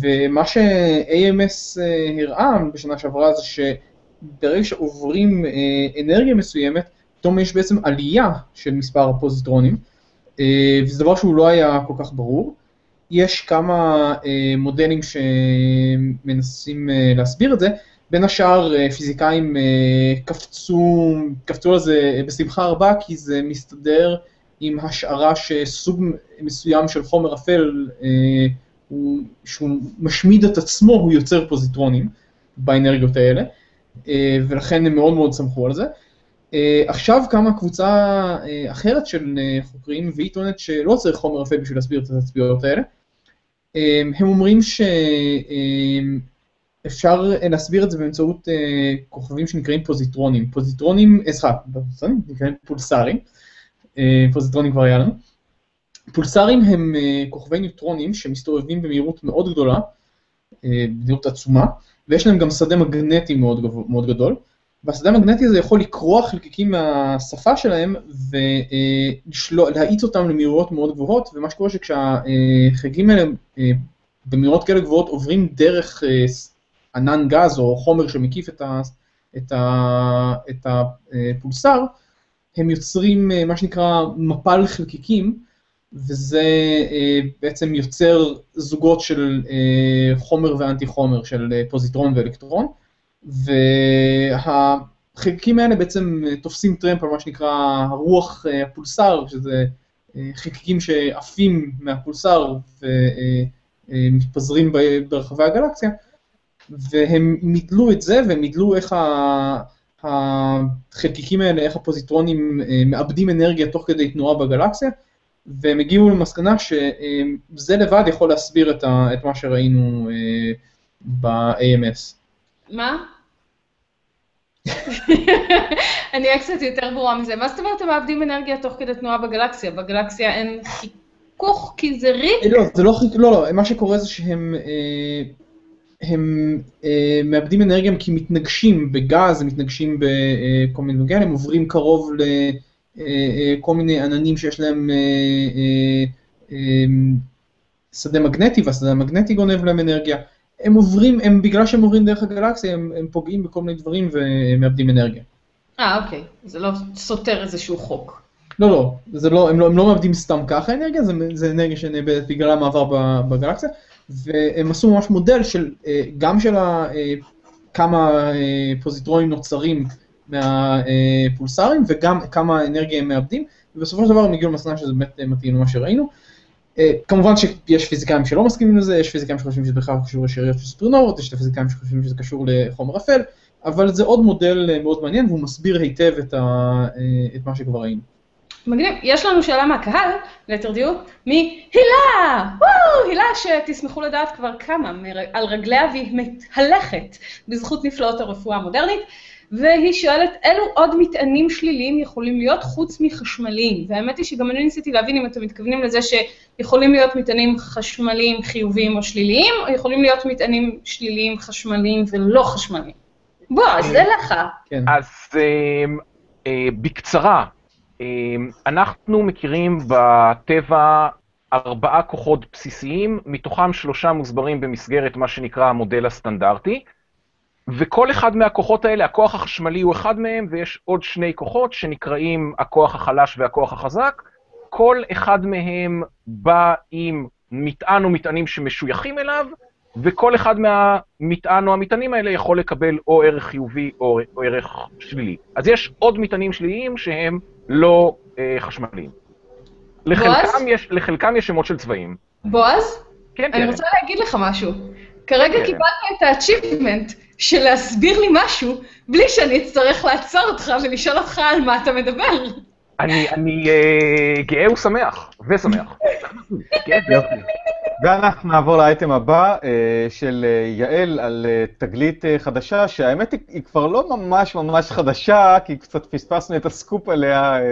ומה ש-AMS אה, הראה בשנה שעברה זה שברגע שעוברים אה, אנרגיה מסוימת, פתאום יש בעצם עלייה של מספר הפוזיטרונים, אה, וזה דבר שהוא לא היה כל כך ברור. יש כמה מודלים שמנסים להסביר את זה, בין השאר פיזיקאים קפצו, קפצו על זה בשמחה רבה, כי זה מסתדר עם השערה שסוג מסוים של חומר אפל הוא, שהוא משמיד את עצמו, הוא יוצר פוזיטרונים באנרגיות האלה, אה, ולכן הם מאוד מאוד סמכו על זה. אה, עכשיו קמה קבוצה אה, אחרת של חוקרים, והיא טוענת שלא צריך חומר אפל בשביל להסביר את התצפיות האלה. הם אומרים שאפשר להסביר את זה באמצעות כוכבים שנקראים פוזיטרונים. פוזיטרונים, סליחה, נקראים פולסרים, פוזיטרונים כבר היה לנו. פולסרים הם אה, כוכבי ניוטרונים שמסתובבים במהירות מאוד גדולה, אה, במהירות עצומה, ויש להם גם שדה מגנטי מאוד, מאוד גדול, והשדה המגנטי הזה יכול לקרוע חלקיקים מהשפה שלהם ולהאיץ אותם למהירויות מאוד גבוהות, ומה שקורה שכשהחלקיקים האלה אה, במהירות כאלה גבוהות עוברים דרך ענן גז או חומר שמקיף את, ה, את, ה, את הפולסר, הם יוצרים מה שנקרא מפל חלקיקים, וזה אה, בעצם יוצר זוגות של אה, חומר ואנטי חומר, של אה, פוזיטרון ואלקטרון, והחלקיקים האלה בעצם תופסים טרמפ על מה שנקרא הרוח הפולסר, שזה חלקיקים שעפים מהפולסר ומתפזרים ברחבי הגלקסיה, והם מידלו את זה, והם מידלו איך החלקיקים האלה, איך הפוזיטרונים מאבדים אנרגיה תוך כדי תנועה בגלקסיה, והם הגיעו למסקנה שזה לבד יכול להסביר את, מה שראינו אה, ב-AMS. מה? אני אהיה קצת יותר ברורה מזה. מה זאת אומרת הם מאבדים אנרגיה תוך כדי תנועה בגלקסיה? בגלקסיה אין חיכוך כי זה ריק? לא, זה לא חיכוך, לא, לא, מה שקורה זה שהם אה, הם אה, מאבדים אנרגיה כי מתנגשים בגז, הם מתנגשים בכל מיני דברים הם עוברים קרוב ל... אה, אה, מיני עננים שיש להם אה, שדה מגנטי, והשדה המגנטי גונב להם אנרגיה. הם עוברים, הם, בגלל שהם עוברים דרך הגלקסיה, הם, הם פוגעים בכל מיני דברים ומאבדים אנרגיה. אה, אוקיי. זה לא סותר איזשהו חוק. לא, לא, זה לא, הם לא, הם לא מאבדים סתם ככה אנרגיה, זה, זה אנרגיה שנאבדת בגלל המעבר בגלקסיה, והם עשו ממש מודל של, גם של כמה פוזיטרונים נוצרים מהפולסרים וגם כמה אנרגיה הם מאבדים, ובסופו של דבר הם הגיעו למסקנה שזה באמת מתאים למה שראינו. אה, כמובן שיש פיזיקאים שלא מסכימים לזה, יש פיזיקאים שחושבים שזה בכלל קשור לשאריות של סופרנובות, יש פיזיקאים שחושבים שזה קשור לחומר אפל, אבל זה עוד מודל אה, מאוד מעניין והוא מסביר היטב את, ה, אה, את מה שכבר ראינו. מגניב. יש לנו שאלה מהקהל, ליתר דיוק, מהילה! וואו! הילה שתשמחו לדעת כבר כמה על רגליה והיא מתהלכת בזכות נפלאות הרפואה המודרנית. והיא שואלת, אילו עוד מטענים שליליים יכולים להיות חוץ מחשמליים? והאמת היא שגם אני ניסיתי להבין אם אתם מתכוונים לזה שיכולים להיות מטענים חשמליים חיוביים או שליליים, או יכולים להיות מטענים שליליים חשמליים ולא חשמליים. בוא, אז זה לך. כן. אז אה, אה, בקצרה, אה, אנחנו מכירים בטבע ארבעה כוחות בסיסיים, מתוכם שלושה מוסברים במסגרת מה שנקרא המודל הסטנדרטי. וכל אחד מהכוחות האלה, הכוח החשמלי הוא אחד מהם, ויש עוד שני כוחות שנקראים הכוח החלש והכוח החזק. כל אחד מהם בא עם מטען או מטענים שמשויכים אליו, וכל אחד מהמטען או המטענים האלה יכול לקבל או ערך חיובי או, או ערך שלילי. אז יש עוד מטענים שליליים שהם לא אה, חשמליים. לחלקם יש, לחלקם יש שמות של צבעים. בועז? כן, כן. אני רוצה להגיד לך משהו. כרגע כן. קיבלת את ה-achievement של להסביר לי משהו, בלי שאני אצטרך לעצור אותך ולשאול אותך על מה אתה מדבר. אני, אני uh, גאה ושמח, ושמח. כן, ואנחנו נעבור לאייטם הבא uh, של uh, יעל על uh, תגלית uh, חדשה, שהאמת היא, היא כבר לא ממש ממש חדשה, כי קצת פספסנו את הסקופ עליה uh,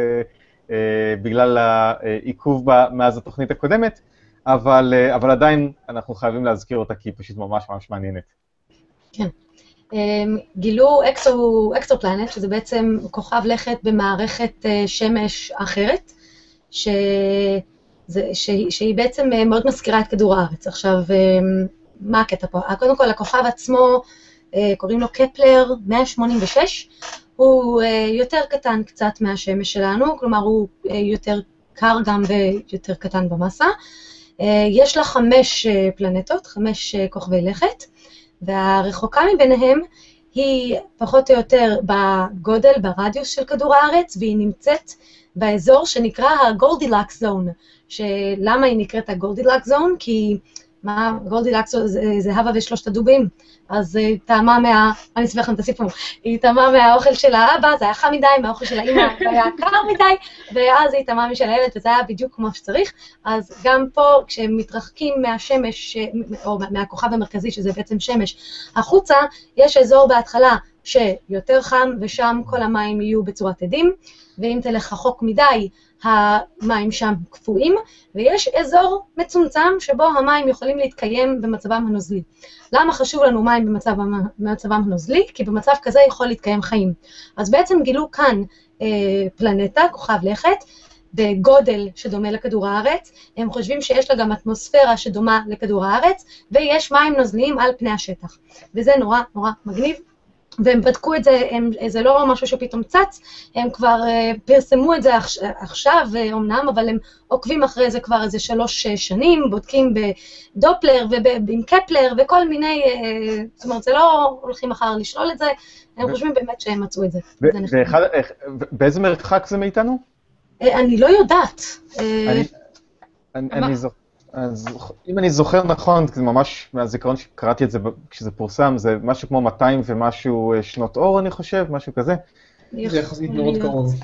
uh, בגלל העיכוב מאז התוכנית הקודמת. אבל, אה, אבל עדיין אנחנו חייבים להזכיר אותה כי היא פשוט ממש ממש מעניינת. כן. אמ, גילו אקסו, אקסופלנט, שזה בעצם כוכב לכת במערכת אה, שמש אחרת, ש... זה, שהיא, שהיא בעצם אה, מאוד מזכירה את כדור הארץ. עכשיו, אה, מה הקטע פה? קודם כל, הכוכב עצמו, קוראים לו קפלר 186, הוא יותר קטן קצת מהשמש שלנו, כלומר הוא יותר קר גם ויותר קטן במסה. יש לה חמש פלנטות, חמש כוכבי לכת, והרחוקה מביניהם היא פחות או יותר בגודל, ברדיוס של כדור הארץ, והיא נמצאת באזור שנקרא ה Goldilocks zone. שלמה היא נקראת ה Goldilocks zone? כי מה, Goldilocks זה, זהבה ושלושת הדובים, אז היא טעמה מה... אני אסביר לכם את הסיפור. היא טעמה מהאוכל של האבא, זה היה חם מדי, מהאוכל של האמא זה היה קר מדי, ואז היא טעמה משל הילד, וזה היה בדיוק כמו שצריך. אז גם פה, כשהם מתרחקים מהשמש, או מהכוכב המרכזי, שזה בעצם שמש, החוצה, יש אזור בהתחלה שיותר חם, ושם כל המים יהיו בצורת עדים, ואם תלך רחוק מדי, המים שם קפואים, ויש אזור מצומצם שבו המים יכולים להתקיים במצבם הנוזלי. למה חשוב לנו מים במצב, במצבם הנוזלי? כי במצב כזה יכול להתקיים חיים. אז בעצם גילו כאן אה, פלנטה, כוכב לכת, בגודל שדומה לכדור הארץ, הם חושבים שיש לה גם אטמוספירה שדומה לכדור הארץ, ויש מים נוזליים על פני השטח. וזה נורא נורא מגניב, והם בדקו את זה, הם, זה לא משהו שפתאום צץ, הם כבר uh, פרסמו את זה עכשיו אומנם, אבל הם עוקבים אחרי זה כבר איזה שלוש uh, שנים, בודקים בדופלר ועם קפלר וכל מיני, uh, זאת אומרת, זה לא הולכים מחר לשלול את זה, הם חושבים באמת שהם מצאו את זה. באיזה מרחק זה מאיתנו? אני לא יודעת. אני זוכר. אז אם אני זוכר נכון, זה ממש מהזיכרון שקראתי את זה כשזה פורסם, זה משהו כמו 200 ומשהו אה, שנות אור, אני חושב, משהו כזה. זה יחסית מאוד קרוב.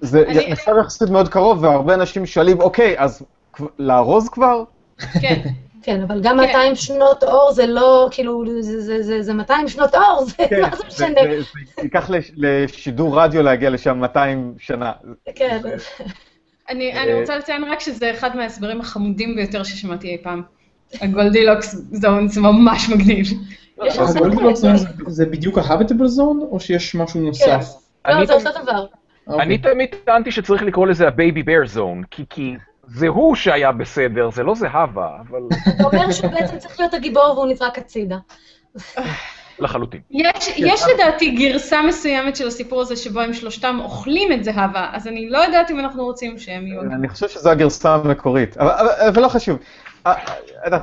זה נחשב יחסית מאוד קרוב, והרבה אנשים שואלים, אוקיי, אז לארוז כבר? כן. כן, אבל גם 200 כן. שנות אור זה לא, כאילו, זה, זה, זה, זה 200 שנות אור, זה כן, מה זה משנה. זה ייקח לשידור רדיו להגיע לשם 200 שנה. כן. אני, אני אה, רוצה לציין רק שזה אחד מההסברים החמודים ביותר ששמעתי אי פעם. ה Goldilocks zone זה ממש מגניב. ה Goldilocks zone זה בדיוק ה habitable zone, או שיש משהו נוסף? כן. לא, זה אותו דבר. אני אוקיי. תמיד טענתי שצריך לקרוא לזה ה baby bear zone, כי זה הוא שהיה בסדר, זה לא זהבה, אבל... אתה אומר שהוא בעצם צריך להיות הגיבור והוא נזרק הצידה. לחלוטין. יש, יש לדעתי גרסה מסוימת של הסיפור הזה שבו הם שלושתם אוכלים את זהבה, אז אני לא יודעת אם אנחנו רוצים שהם יהיו... אני חושב שזו הגרסה המקורית, אבל, אבל לא חשוב. אה, אה,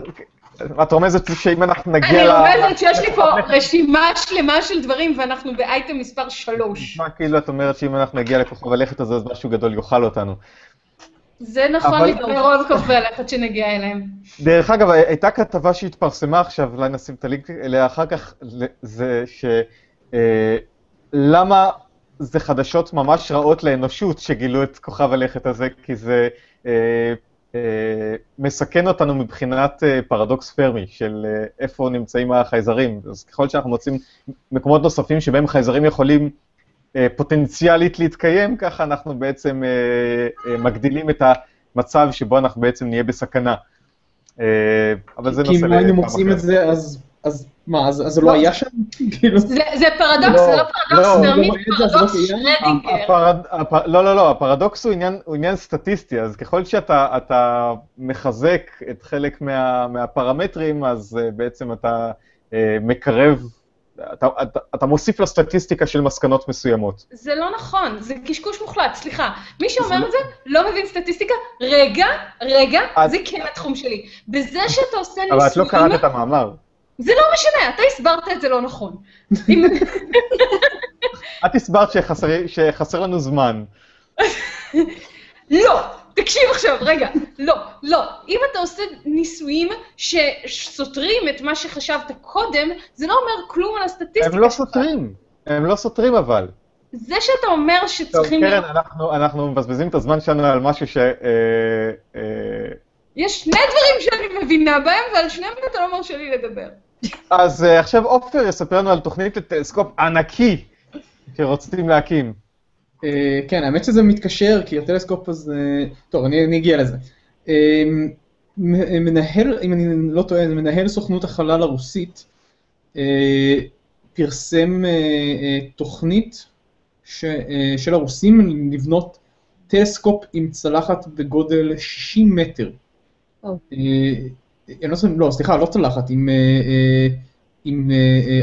את רומזת שאם אנחנו נגיע. אני רומזת שיש לי פה רשימה שלמה של דברים, ואנחנו באייטם מספר 3. נשמע כאילו את אומרת שאם אנחנו נגיע לכוכב הלכת הזה, אז משהו גדול יאכל אותנו. זה נכון לגבי רוב כוכבי הלכת שנגיע אליהם. דרך אגב, הייתה כתבה שהתפרסמה עכשיו, אולי נשים את הלינק אליה אחר כך, זה ש... אה, למה זה חדשות ממש רעות לאנושות שגילו את כוכב הלכת הזה, כי זה אה, אה, מסכן אותנו מבחינת אה, פרדוקס פרמי של אה, איפה נמצאים החייזרים. אז ככל שאנחנו מוצאים מקומות נוספים שבהם חייזרים יכולים פוטנציאלית להתקיים, ככה אנחנו בעצם אה, אה, מגדילים את המצב שבו אנחנו בעצם נהיה בסכנה. אבל זה נושא... כי אם היינו מוצאים את זה, אז... אז מה, אז זה לא, לא היה שם? כאילו- זה פרדוקס, זה לא פרדוקס, זה לא, פרדוקס שרדינגר. לא, לא, לא, הפרדוקס הוא עניין סטטיסטי, אז ככל שאתה מחזק את חלק מהפרמטרים, אז בעצם אתה מקרב אתה, אתה, אתה מוסיף לסטטיסטיקה של מסקנות מסוימות. זה לא נכון, זה קשקוש מוחלט, סליחה. מי שאומר לא- את זה לא מבין סטטיסטיקה, רגע, רגע, זה כן התחום שלי. בזה שאתה עושה ניסויים... אבל את לא קראת את המאמר. זה לא משנה, אתה הסברת את זה לא נכון. את הסברת שחסר, שחסר לנו זמן. לא, תקשיב עכשיו, רגע, לא, לא. אם אתה עושה ניסויים שסותרים את מה שחשבת קודם, זה לא אומר כלום על הסטטיסטיקה שלך. הם לא סותרים, הם לא סותרים אבל. זה שאתה אומר שצריכים... טוב, קרן, אנחנו, אנחנו מבזבזים את הזמן שלנו על משהו ש... אה, אה... יש שני דברים שאני מבינה בהם, ועל שניהם אתה לא מרשה לי לדבר. אז uh, עכשיו עופר יספר לנו על תוכנית לטלסקופ ענקי שרוצים להקים. אה, כן, האמת שזה מתקשר, כי הטלסקופ הזה... טוב, אני אגיע לזה. אה, מנהל, אם אני לא טועה, מנהל סוכנות החלל הרוסית, אה, פרסם תוכנית של הרוסים לבנות טלסקופ עם צלחת בגודל 60 מטר. אני לא, זוכר- לא, סליחה, לא צלחת, עם, עם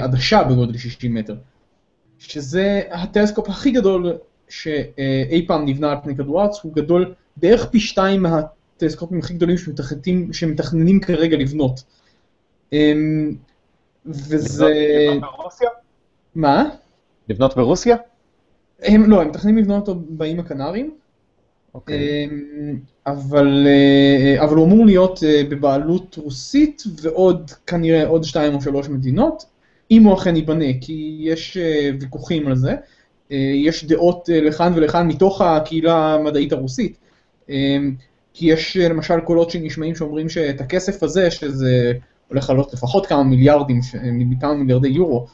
עדשה בגודל 60 מטר. שזה הטלסקופ הכי גדול שאי פעם נבנה על פני כדור הארץ, הוא גדול בערך פי שתיים מהטלסקופים הכי גדולים שמתכננים, שמתכננים כרגע לבנות. אמ, וזה... לבנות ברוסיה? מה? לבנות ברוסיה? הם לא, הם מתכננים לבנות אותו באיים הקנריים. אוקיי. אמ, אבל, אה, אבל הוא אמור להיות אה, בבעלות רוסית ועוד כנראה עוד שתיים או שלוש מדינות, אם הוא אכן ייבנה, כי יש אה, ויכוחים על זה, יש דעות אה, לכאן ולכאן מתוך הקהילה המדעית הרוסית, אמ, כי יש אה, למשל קולות שנשמעים שאומרים שאת הכסף הזה, שזה הולך לעלות לפחות כמה מיליארדים, כמה מיליארדי יורו,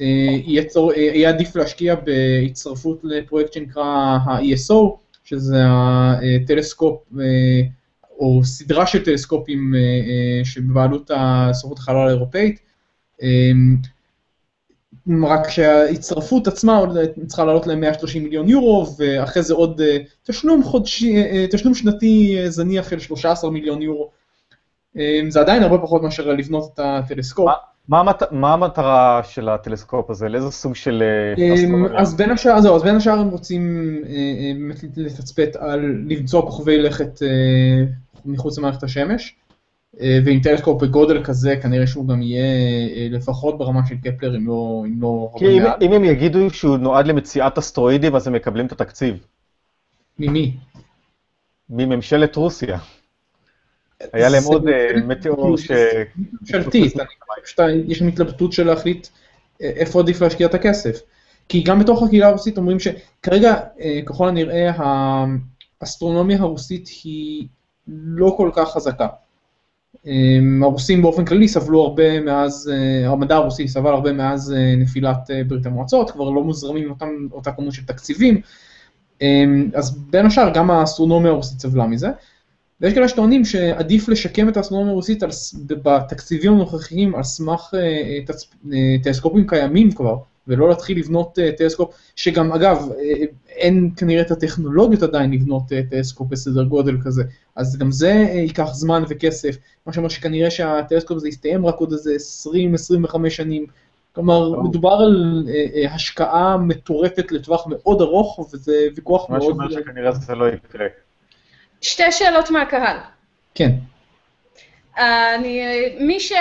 אה, יהיה, צור, אה, יהיה עדיף להשקיע בהצטרפות לפרויקט שנקרא ה-ESO, שזה הטלסקופ, אה, או סדרה של טלסקופים אה, אה, שבבעלות הסוכנות החלל האירופאית. רק שההצטרפות עצמה עוד צריכה לעלות להם 130 מיליון יורו, ואחרי זה עוד אה, תשלום, חודשי, אה, תשלום שנתי אה, זניח של 13 מיליון יורו. זה עדיין הרבה פחות מאשר לבנות את הטלסקופ. מה המת- מה המטרה של הטלסקופ הזה? לאיזה סוג של אסטרונומיה? אז בין השאר, זהו, אז בין השאר הם רוצים באמת לתצפת על למצוא כוכבי לכת מחוץ למערכת השמש, ועם טלסקופ בגודל כזה כנראה שהוא גם יהיה אה, לפחות ברמה של קפלר, אם לא, אם לא כי אם-. אם הם יגידו שהוא נועד למציאת אסטרואידים, אז הם מקבלים את התקציב. ממי? מממשלת רוסיה. היה להם עוד אה, מטאור ש... ממשלתית, חושב שיש שם התלבטות של להחליט אה, איפה עדיף להשקיע את הכסף. כי גם בתוך הקהילה הרוסית אומרים שכרגע, אה, ככל הנראה, האסטרונומיה הרוסית היא לא כל כך חזקה. אה, הרוסים באופן כללי סבלו הרבה מאז, אה, המדע הרוסי סבל הרבה מאז אה, נפילת אה, ברית המועצות, כבר לא מוזרמים אותם, אותה כמות של תקציבים. אה, אז בין השאר גם האסטרונומיה הרוסית סבלה מזה. ויש כאלה שטוענים שעדיף לשקם את האסטרונומיה הרוסית על, בתקציבים הנוכחיים על סמך טלסקופים קיימים כבר, ולא להתחיל לבנות טלסקופ, שגם אגב, אין כנראה את הטכנולוגיות עדיין לבנות אה, טלסקופ בסדר גודל כזה, אז גם זה אה, ייקח זמן וכסף, מה שאומר שכנראה שהטלסקופ הזה יסתיים רק עוד איזה 20-25 שנים. כלומר, ברור. מדובר על אה, השקעה מטורפת לטווח מאוד ארוך, וזה ויכוח מה מאוד... שאומר שכנראה זה לא יקרה. שתי שאלות מהקהל. כן. אני, מי, ש,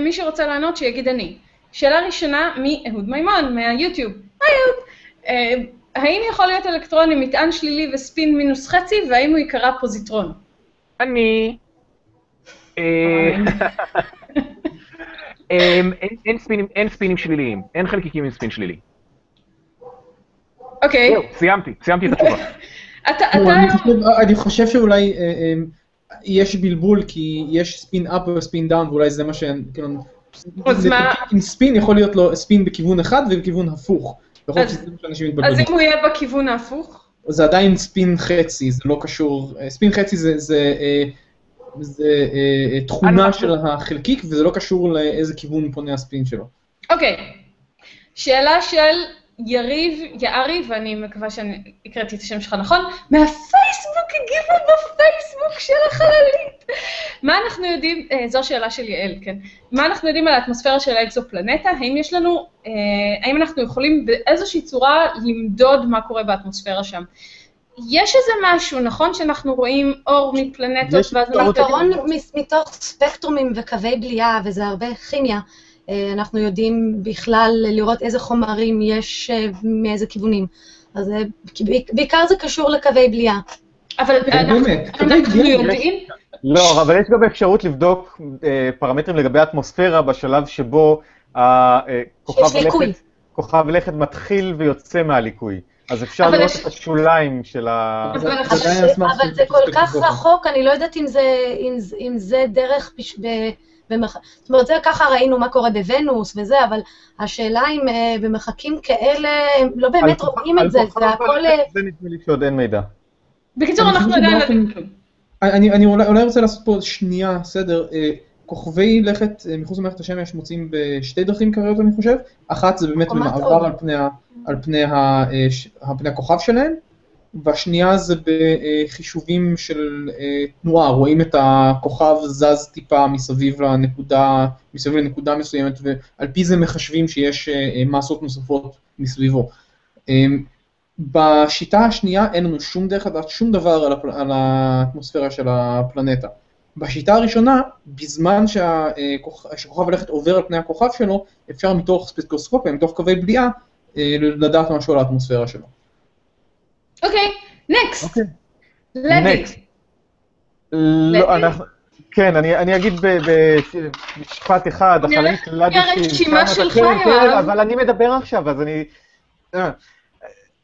מי שרוצה לענות, שיגיד אני. שאלה ראשונה, מאהוד מימון, מהיוטיוב. היי אהוד. אה, האם יכול להיות אלקטרון עם מטען שלילי וספין מינוס חצי, והאם הוא ייקרא פוזיטרון? אני... אה, אמ, אין- ספינים- אין ספינים שליליים, אין חלקיקים עם ספין שלילי. אוקיי, זהו, סיימתי, סיימתי את התשובה. אתה, לא, אתה, אני חושב- שאולי אה, אה, יש בלבול כי יש spin up ו spin down ואולי זה מה ש... כאילו, אז מה- עם ספין יכול להיות לו ספין בכיוון אחד ובכיוון הפוך. יכול להיות אז- שזה מה שאנשים אז מתבלבלים. אם הוא יהיה בכיוון ההפוך? זה עדיין ספין חצי, זה לא קשור, אה, ספין חצי זה, זה, אה, זה אה, אה, תכונה של החלקיק וזה לא קשור לאיזה כיוון פונה הספין שלו. אוקיי. שאלה של יריב יערי, ואני מקווה שאני הקראתי את השם שלך נכון, מהפייסבוק, הגיבו בפייסבוק. מה אנחנו יודעים, אה, זו השאלה של יעל, כן. מה אנחנו יודעים על האטמוספירה של האקזופלנטה? האם יש לנו, אה, האם אנחנו יכולים באיזושהי צורה למדוד מה קורה באטמוספירה שם? יש איזה משהו, נכון שאנחנו רואים אור מפלנטות, יש ואז אנחנו... בעיקרון מתוך ספקטרומים וקווי בליעה, וזה הרבה כימיה, אה, אנחנו יודעים בכלל לראות איזה חומרים יש אה, מאיזה כיוונים. אז אה, בעיקר זה קשור לקווי בליעה. אבל אנחנו, יודעים, לא, אבל יש גם אפשרות לבדוק אה, פרמטרים לגבי האטמוספירה בשלב שבו הכוכב. לכת, כוכב לכת מתחיל ויוצא מהליקוי. אז אפשר אבל לראות יש- את השוליים של ה... אבל אבל אבל זה כל כך. רחוק, אני לא יודעת אם זה, אם, זה- אם זה דרך, ב, במח... זאת אומרת, זה ככה ראינו מה קורה בוונוס וזה, אבל השאלה אם אה, במרחקים כאלה, הם לא באמת רואים את זה, זה הכל... אה, זה נדמה לי שעוד אין מידע. בקיצור, אנחנו עדיין אני, אני אולי, אולי רוצה לעשות פה שנייה סדר. אה, כוכבי לכת אה, מחוץ למערכת השמש מוצאים בשתי דרכים עיקריות אני חושב. אחת זה באמת במעבר. על פני, ה- על פני, ה, אה, על פני הכוכב שלהם, והשנייה זה בחישובים של אה, תנועה, רואים את הכוכב זז טיפה מסביב לנקודה, מסביב לנקודה מסוימת, ועל פי זה מחשבים שיש אה, מסות נוספות מסביבו. אה, בשיטה השנייה אין לנו שום דרך לדעת שום דבר על, הפל... על האטמוספירה של הפלנטה. בשיטה הראשונה, בזמן שהכוכב, שהכוכב הלכת עובר על פני הכוכב שלו, אפשר מתוך ספקטרוסקופיה, מתוך קווי בליעה, לדעת משהו על האטמוספירה שלו. אוקיי, נקסט. אוקיי. Next. לא, אנחנו... כן, אני, אני אגיד ב- במשפט אחד, נראה החללית לדי הרשימה שהזכרנו שלך, כן, כן, יואב. אבל אני מדבר עכשיו, אז אני...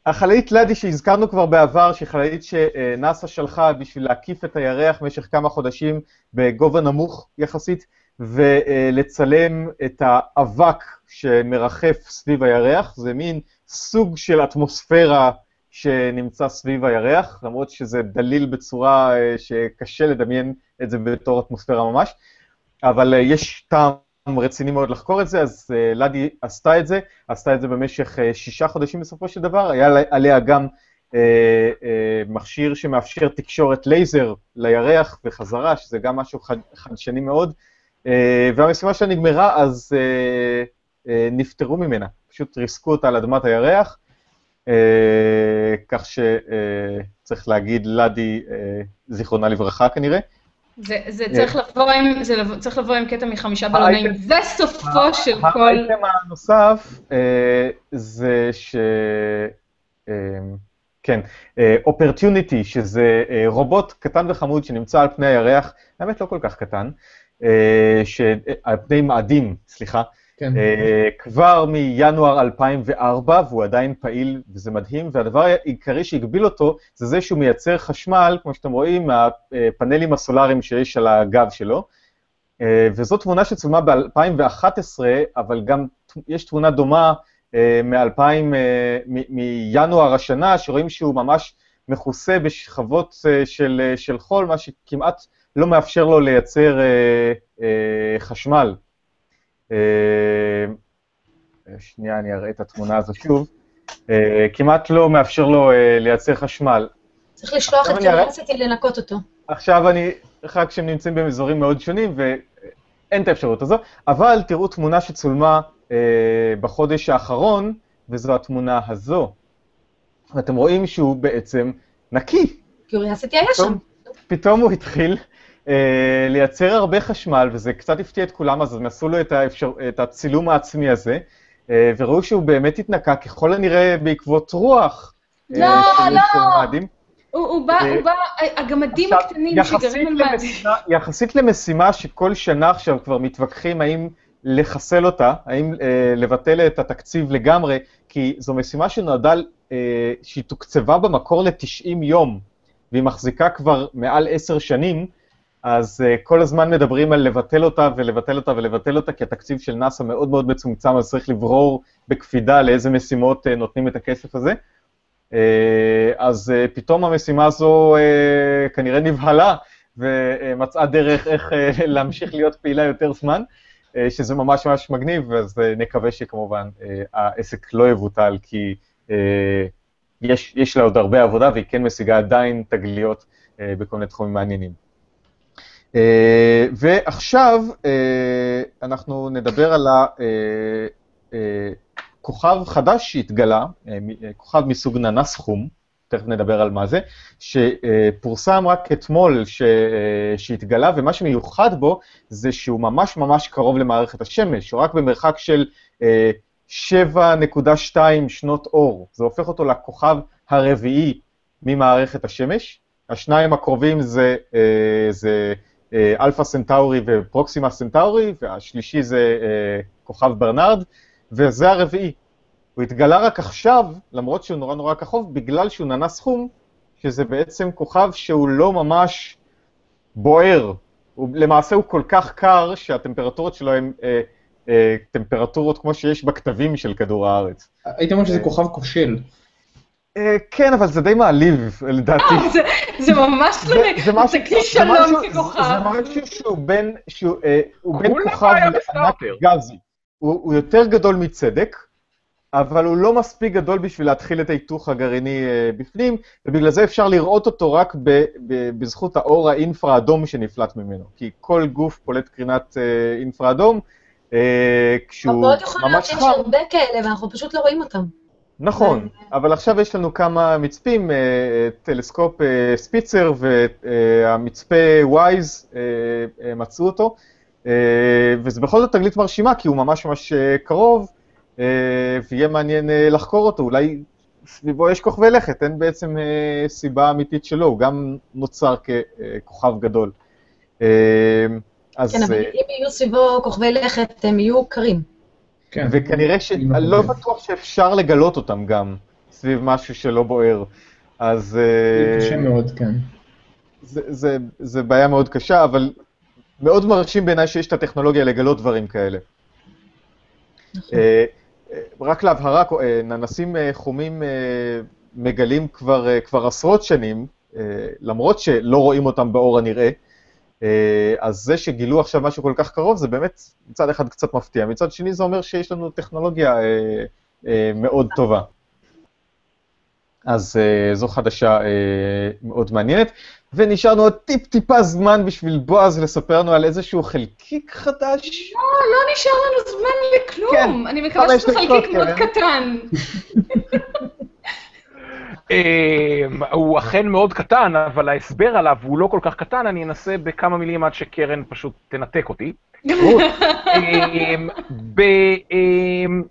החללית לדי שהזכרנו כבר בעבר, שהיא חללית שנאס"א שלחה בשביל להקיף את הירח במשך כמה חודשים בגובה נמוך יחסית, ולצלם את האבק שמרחף סביב הירח, זה מין סוג של אטמוספירה שנמצא סביב הירח, למרות שזה דליל בצורה אה, שקשה לדמיין את זה בתור אטמוספירה ממש, אבל אה, יש טעם רציני מאוד לחקור את זה, אז אה, לדי עשתה את זה, עשתה את זה במשך אה, שישה חודשים בסופו של דבר, היה לה- עליה גם אה, אה, מכשיר שמאפשר תקשורת לייזר לירח וחזרה, שזה גם משהו חד, חדשני מאוד, אה, והמשימה שלה נגמרה, אז אה, אה, נפטרו ממנה, פשוט ריסקו אותה על אדמת הירח, אה, כך שצריך להגיד לדי, זיכרונה לברכה כנראה. זה, זה צריך לבוא עם, זה צריך לבוא עם קטע מחמישה בלונים, זה סופו של כל... האייטם הנוסף אה, זה ש... אה, כן, אופרטיוניטי, שזה אה, רובוט קטן וחמוד שנמצא על פני הירח, האמת לא כל כך קטן, אה. אה, על פני מאדים, סליחה, כן. אה, כבר מינואר 2004, והוא עדיין פעיל, וזה מדהים, והדבר העיקרי שהגביל אותו, זה זה שהוא מייצר חשמל, כמו שאתם רואים, מהפאנלים הסולאריים שיש על הגב שלו, אה, וזו תמונה שצולמה ב-2011, אבל גם יש תמונה דומה מ-2000, מינואר השנה, שרואים שהוא ממש מכוסה בשכבות אה, של, אה, של חול, מה שכמעט לא מאפשר לו לייצר אה, אה, חשמל. אה, שנייה, אני אראה את התמונה הזו שוב. אה, כמעט לא מאפשר לו אה, לייצר חשמל. צריך לשלוח את קיורסיטי לנקות אותו. עכשיו אני, רק כשהם נמצאים באזורים מאוד שונים ואין את האפשרות הזו, אבל תראו תמונה שצולמה בחודש האחרון, וזו התמונה הזו. ואתם רואים שהוא בעצם נקי. קיורסיטי היה שם. פתאום הוא התחיל לייצר הרבה חשמל, וזה קצת הפתיע את כולם, אז הם עשו לו את, האפשר, את הצילום העצמי הזה, אה, וראו שהוא באמת התנקה, ככל הנראה בעקבות רוח. אה, לא, לא. מאדים. הוא, הוא בא, אה, הוא בא, הגמדים הקטנים שגרים על מאדים. יחסית למשימה שכל שנה עכשיו כבר מתווכחים האם לחסל אותה, האם אה, לבטל את התקציב לגמרי, כי זו משימה שנועדה, אה, שהיא תוקצבה במקור ל-90 יום, והיא מחזיקה כבר מעל עשר שנים, אז אה, כל הזמן מדברים על לבטל אותה ולבטל אותה ולבטל אותה, כי התקציב של נאס"א מאוד מאוד מצומצם, אז צריך לברור בקפידה לאיזה משימות אה, נותנים את הכסף הזה. אה, אז אה, פתאום המשימה הזו אה, כנראה נבהלה ומצאה דרך איך אה, להמשיך להיות פעילה יותר זמן, אה, שזה ממש ממש מגניב, אז אה, נקווה שכמובן אה, העסק לא יבוטל, כי אה, יש, יש לה עוד הרבה עבודה והיא כן משיגה עדיין תגליות אה, בכל מיני תחומים מעניינים. אה, ועכשיו אה, אנחנו נדבר על ה... אה, חדש שהתגלה, כוכב מסוג ננס חום, תכף נדבר על מה זה, שפורסם רק אתמול ש, שהתגלה, ומה שמיוחד בו זה שהוא ממש ממש קרוב למערכת השמש, הוא רק במרחק של אה, 7.2 שנות אור. זה הופך אותו לכוכב הרביעי ממערכת השמש. השניים הקרובים זה, זה אלפא סנטאורי ופרוקסימה סנטאורי, והשלישי זה אה, כוכב ברנרד, וזה הרביעי. הוא התגלה רק עכשיו, למרות שהוא נורא נורא כחוב, בגלל שהוא ננס חום, שזה בעצם כוכב שהוא לא ממש בוער. הוא, למעשה הוא כל כך קר שהטמפרטורות שלו הן אה, אה, טמפרטורות כמו שיש בכתבים של כדור הארץ. הייתי אומר שזה כוכב כושל. אה, כן, אבל זה די מעליב, לדעתי. אה, זה, זה ממש לא... זה משהו- תקריא זה שלום ככוכב. זה משהו שהוא בין, אה, כוכב לענק. גזי. הוא, יותר גדול מצדק, אבל הוא לא מספיק גדול בשביל להתחיל את ההיתוך הגרעיני בפנים, ובגלל זה אפשר לראות אותו רק בזכות האור האינפרה-אדום שנפלט ממנו. כי כל גוף פולט קרינת אינפרה-אדום, אה, כשהוא מאוד יכול להיות ממש שיש חם. הרבה כאלה ואנחנו פשוט לא רואים אותם. נכון, אבל עכשיו יש לנו כמה מצפים, אה, טלסקופ אה, ספיצר והמצפה אה, אה, מצאו אותו, אה, וזה בכל זאת תגלית מרשימה, כי הוא ממש ממש אה, קרוב, אה, ויהיה מעניין אה, לחקור אותו, אולי סביבו יש כוכבי לכת, אין בעצם אה, סיבה אמיתית שלא, הוא גם נוצר ככוכב גדול. אה, אז... כן, אבל אה, אם יהיו סביבו כוכבי לכת, הם יהיו קרים. כן. וכנראה ש... אני לא. בטוח שאפשר לגלות אותם גם, סביב משהו שלא בוער. אז זה אה, קשה מאוד, כן. זה, זה, זה בעיה מאוד קשה, אבל מאוד מרשים בעיניי שיש את הטכנולוגיה לגלות דברים כאלה. נכון. אה, אה, רק להבהרה, ננסים חומים מגלים כבר, כבר עשרות שנים, למרות שלא רואים אותם באור הנראה, אה, אז זה שגילו עכשיו משהו כל כך קרוב, זה באמת מצד אחד קצת מפתיע, מצד שני זה אומר שיש לנו טכנולוגיה אה, אה, מאוד טובה. אז אה, זו חדשה אה, מאוד מעניינת, ונשארנו עוד טיפ-טיפה זמן בשביל בועז לספר לנו על איזשהו חלקיק חדש. לא נשאר לנו זמן לכלום. כן, אני מקווה שזה חלקיק מאוד. קטן. אמ, הוא אכן מאוד קטן, אבל ההסבר עליו הוא לא כל כך קטן, אני אנסה בכמה מילים עד שקרן פשוט תנתק אותי. אמ, אמ,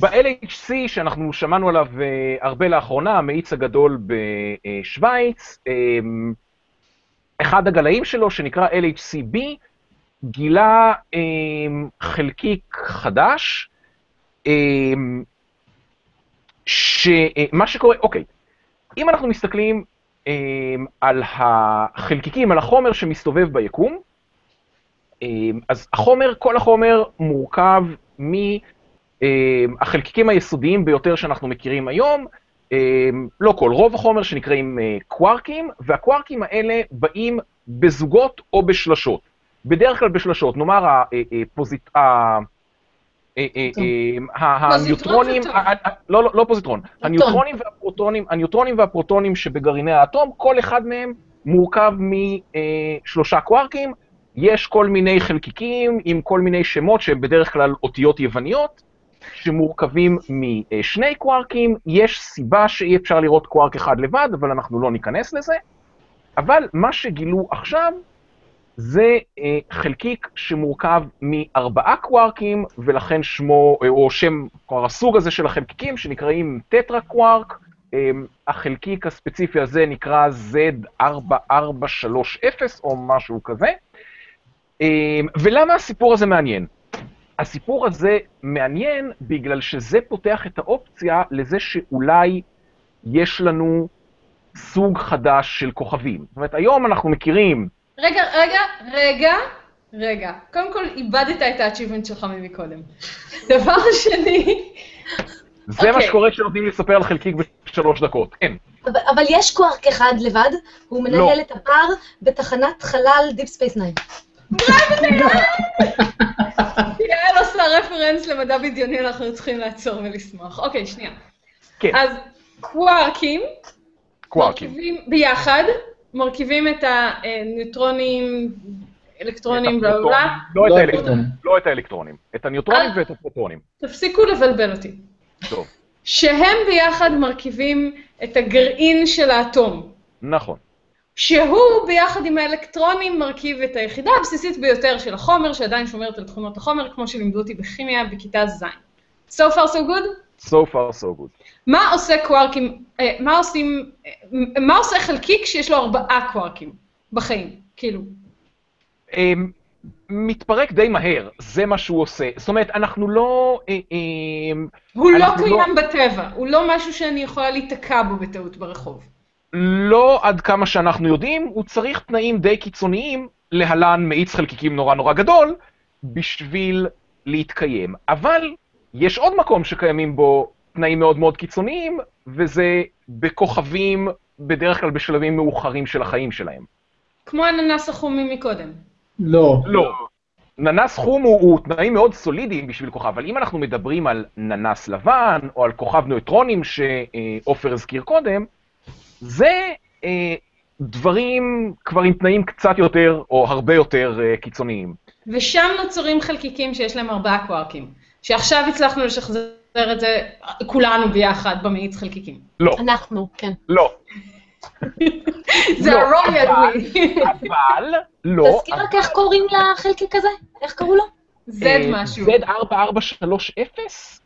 ב-LHC, שאנחנו שמענו עליו אה, הרבה לאחרונה, המאיץ הגדול בשוויץ, אמ, אחד הגלאים שלו, שנקרא LHCb, גילה חלקיק חדש, שמה שקורה, אוקיי, אם אנחנו מסתכלים אמ, על החלקיקים, על החומר שמסתובב ביקום, אמ, אז החומר, כל החומר מורכב מהחלקיקים היסודיים ביותר שאנחנו מכירים היום, אמ, לא כל, רוב החומר שנקראים אה, קווארקים, והקווארקים האלה באים בזוגות או בשלשות. בדרך כלל בשלשות, נאמר ה- הניוטרונים, זה טוב. ה- ה- לא, לא, לא פוזיטרון, הניוטרונים והפרוטונים, הניוטרונים והפרוטונים שבגרעיני האטום, כל אחד מהם מורכב משלושה קווארקים, יש כל מיני חלקיקים עם כל מיני שמות שהם בדרך כלל אותיות יווניות, שמורכבים משני קווארקים, יש סיבה שאי אפשר לראות קווארק אחד לבד, אבל אנחנו לא ניכנס לזה. אבל מה שגילו עכשיו זה אה, חלקיק שמורכב מארבעה קווארקים, ולכן שמו, אה, או שם, כלומר הסוג הזה של החלקיקים, שנקראים טטרה קווארק. אה, החלקיק הספציפי הזה נקרא Z4430 או משהו כזה. אה, ולמה הסיפור הזה מעניין? הסיפור הזה מעניין בגלל שזה פותח את האופציה לזה שאולי יש לנו סוג חדש של כוכבים. זאת אומרת, היום אנחנו מכירים רגע, רגע, רגע, רגע. קודם כל, איבדת את ה-achievement שלך מקודם. דבר שני, זה מה אוקיי. שקורה כשנותנים לי לספר על חלקיק בשלוש דקות. כן. אבל, אבל יש קווארק אחד לבד, הוא מנהל לא. את הבר בתחנת חלל Deep Space 9. יעל עושה רפרנס למדע בדיוני, אנחנו צריכים לעצור ולשמוח. אוקיי, שנייה. כן. אז קווארקים, קווארקים. ביחד, מרכיבים את הניוטרונים, אלקטרונים, בלה בלה. לא את לא האלקטרונים. לא את האלקטרונים. את הניוטרונים. ואת הפרוטונים. תפסיקו לבלבל אותי. טוב. שהם ביחד מרכיבים את הגרעין של האטום. נכון. שהוא ביחד עם האלקטרונים מרכיב את היחידה הבסיסית ביותר של החומר, שעדיין שומרת על תכונות החומר, כמו שלימדו אותי בכימיה בכיתה ז'. So far so good? So far so good. מה עושה קווארקים, אה, מה עושים, אה, מה עושה חלקיק שיש לו ארבעה קווארקים בחיים? כאילו, אמ, מתפרק די מהר, זה מה שהוא עושה. זאת אומרת, אנחנו לא... אה, אמ, הוא לא אנחנו לא- קיים בטבע, הוא לא משהו שאני יכולה להיתקע בו בטעות ברחוב. לא עד כמה שאנחנו יודעים, הוא צריך תנאים די קיצוניים, להלן מאיץ חלקיקים נורא נורא גדול, בשביל להתקיים. אבל יש עוד מקום שקיימים בו תנאים מאוד מאוד קיצוניים, וזה בכוכבים, בדרך כלל בשלבים מאוחרים של החיים שלהם. כמו האננס החומי מקודם. לא. לא. ננס חום הוא, הוא תנאים מאוד סולידיים בשביל כוכב, אבל אם אנחנו מדברים על ננס לבן, או על כוכב נויטרונים שעופר הזכיר קודם, זה אה, דברים כבר עם תנאים קצת יותר, או הרבה יותר אה, קיצוניים. ושם נוצרים חלקיקים שיש להם ארבעה קווארקים, שעכשיו הצלחנו לשחזר את זה כולנו ביחד במאיץ חלקיקים. לא, אנחנו, כן. לא. זה לא, הרויאל אבל- ווי. אבל, לא. תזכיר רק איך קוראים לחלקיק הזה? איך קראו לו? זד משהו. Z4430?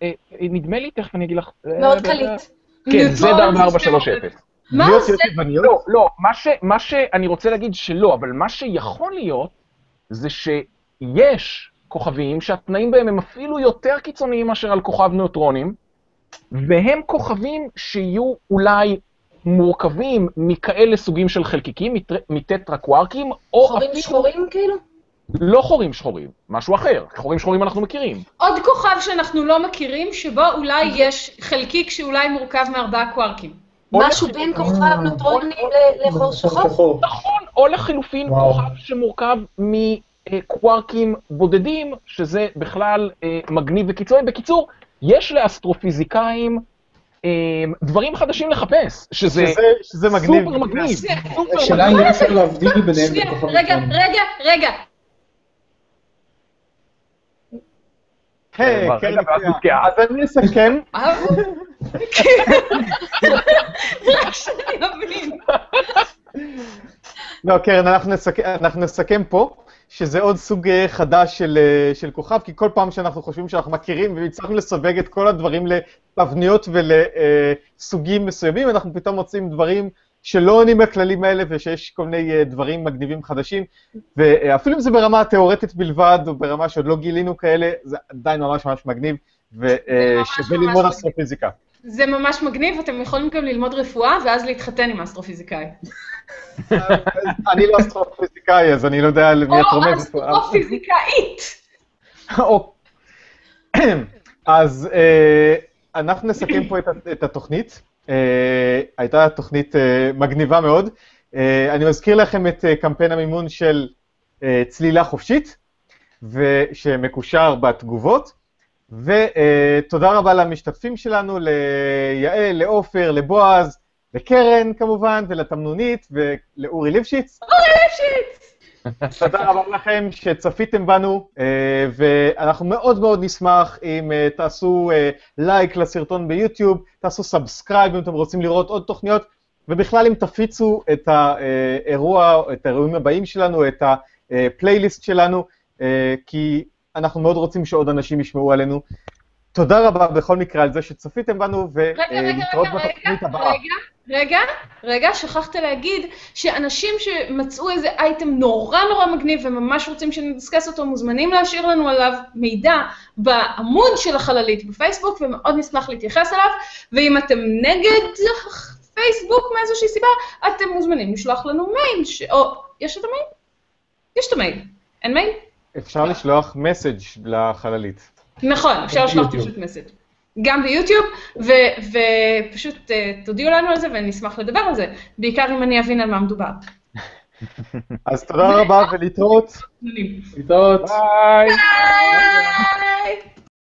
אה, נדמה לי, תכף אני אגיד לך. אה, מאוד ב- קליט. כן, ניוטרון Z4430. מה זה? לא, לא, מה, ש, מה שאני רוצה להגיד שלא, אבל מה שיכול להיות, זה שיש כוכבים שהתנאים בהם הם אפילו יותר קיצוניים מאשר על כוכב נוטרונים, והם כוכבים שיהיו אולי מורכבים מכאלה סוגים של חלקיקים, מטטרקווארקים, או חורים אפילו שחורים כאילו? לא חורים שחורים, משהו אחר. חורים שחורים אנחנו מכירים. עוד כוכב שאנחנו לא מכירים, שבו אולי יש חלקיק שאולי מורכב מארבעה קווארקים. משהו בין כוכב נוטרונים ל- לחור שחור? שחור. נכון, או לחילופין. כוכב שמורכב מקווארקים בודדים, שזה בכלל אה, מגניב וקיצוני. בקיצור, יש לאסטרופיזיקאים אה, דברים חדשים לחפש, שזה שזה- שזה מגניב. סופר מגניב. השאלה מגניב. אם אפשר להבדיל ביניהם רגע. רגע, רגע. כן, כן. אז אני אסכם. רק שאני אבין. לא, קרן, אנחנו נסכם פה, שזה עוד סוג אה, חדש של, אה, של כוכב, כי כל פעם שאנחנו חושבים שאנחנו מכירים והצלחנו לסווג את כל הדברים לתבניות ולסוגים מסוימים, אנחנו פתאום מוצאים דברים שלא עונים לכללים האלה ושיש כל מיני אה, דברים מגניבים חדשים, ואפילו אם זה ברמה התיאורטית בלבד, או ברמה שעוד לא גילינו כאלה, זה עדיין ממש ממש מגניב, ושווה ללמוד. אסטרופיזיקה. זה ממש מגניב, אתם יכולים גם ללמוד רפואה ואז להתחתן עם אסטרופיזיקאי. אני לא אסטרופיזיקאי, אז אני לא יודע למי את או רומזת. פה. אסטרופיזיקאית. או- אז אה, אנחנו נסכם פה את, התוכנית. אה, הייתה תוכנית אה, מגניבה מאוד. אני מזכיר לכם את קמפיין המימון של צלילה חופשית, ושמקושר בתגובות. ותודה רבה למשתתפים שלנו, ליעל, לעופר, לבועז, לקרן כמובן, ולתמנונית, ולאורי ליפשיץ. תודה רבה לכם שצפיתם בנו, אה, ואנחנו מאוד מאוד נשמח אם אה, תעשו אה, לייק לסרטון ביוטיוב, תעשו subscribe אם אתם רוצים לראות עוד תוכניות, ובכלל אם תפיצו את האירוע, את האירועים הבאים שלנו, את הפלייליסט שלנו, כי אנחנו מאוד רוצים שעוד אנשים ישמעו עלינו. תודה רבה בכל מקרה על זה שצפיתם בנו, ולהתראות רגע, בתוכנית הבאה. רגע, רגע, רגע, שכחת להגיד שאנשים שמצאו איזה אייטם נורא נורא מגניב וממש רוצים שנדסקס אותו, מוזמנים להשאיר לנו עליו מידע בעמוד של החללית בפייסבוק, ומאוד נשמח להתייחס אליו, ואם אתם נגד פייסבוק מאיזושהי סיבה, אתם מוזמנים לשלוח לנו מייל, ש... או, יש את המייל? יש את המייל. אין מייל? אפשר לשלוח message לחללית. נכון, אפשר לשלוח. פשוט message. גם ביוטיוב, ו- ופשוט אה, תודיעו לנו על זה ונשמח לדבר על זה, בעיקר אם אני אבין על מה מדובר. אז תודה רבה ולהתראות. להתראות. ביי. ביי!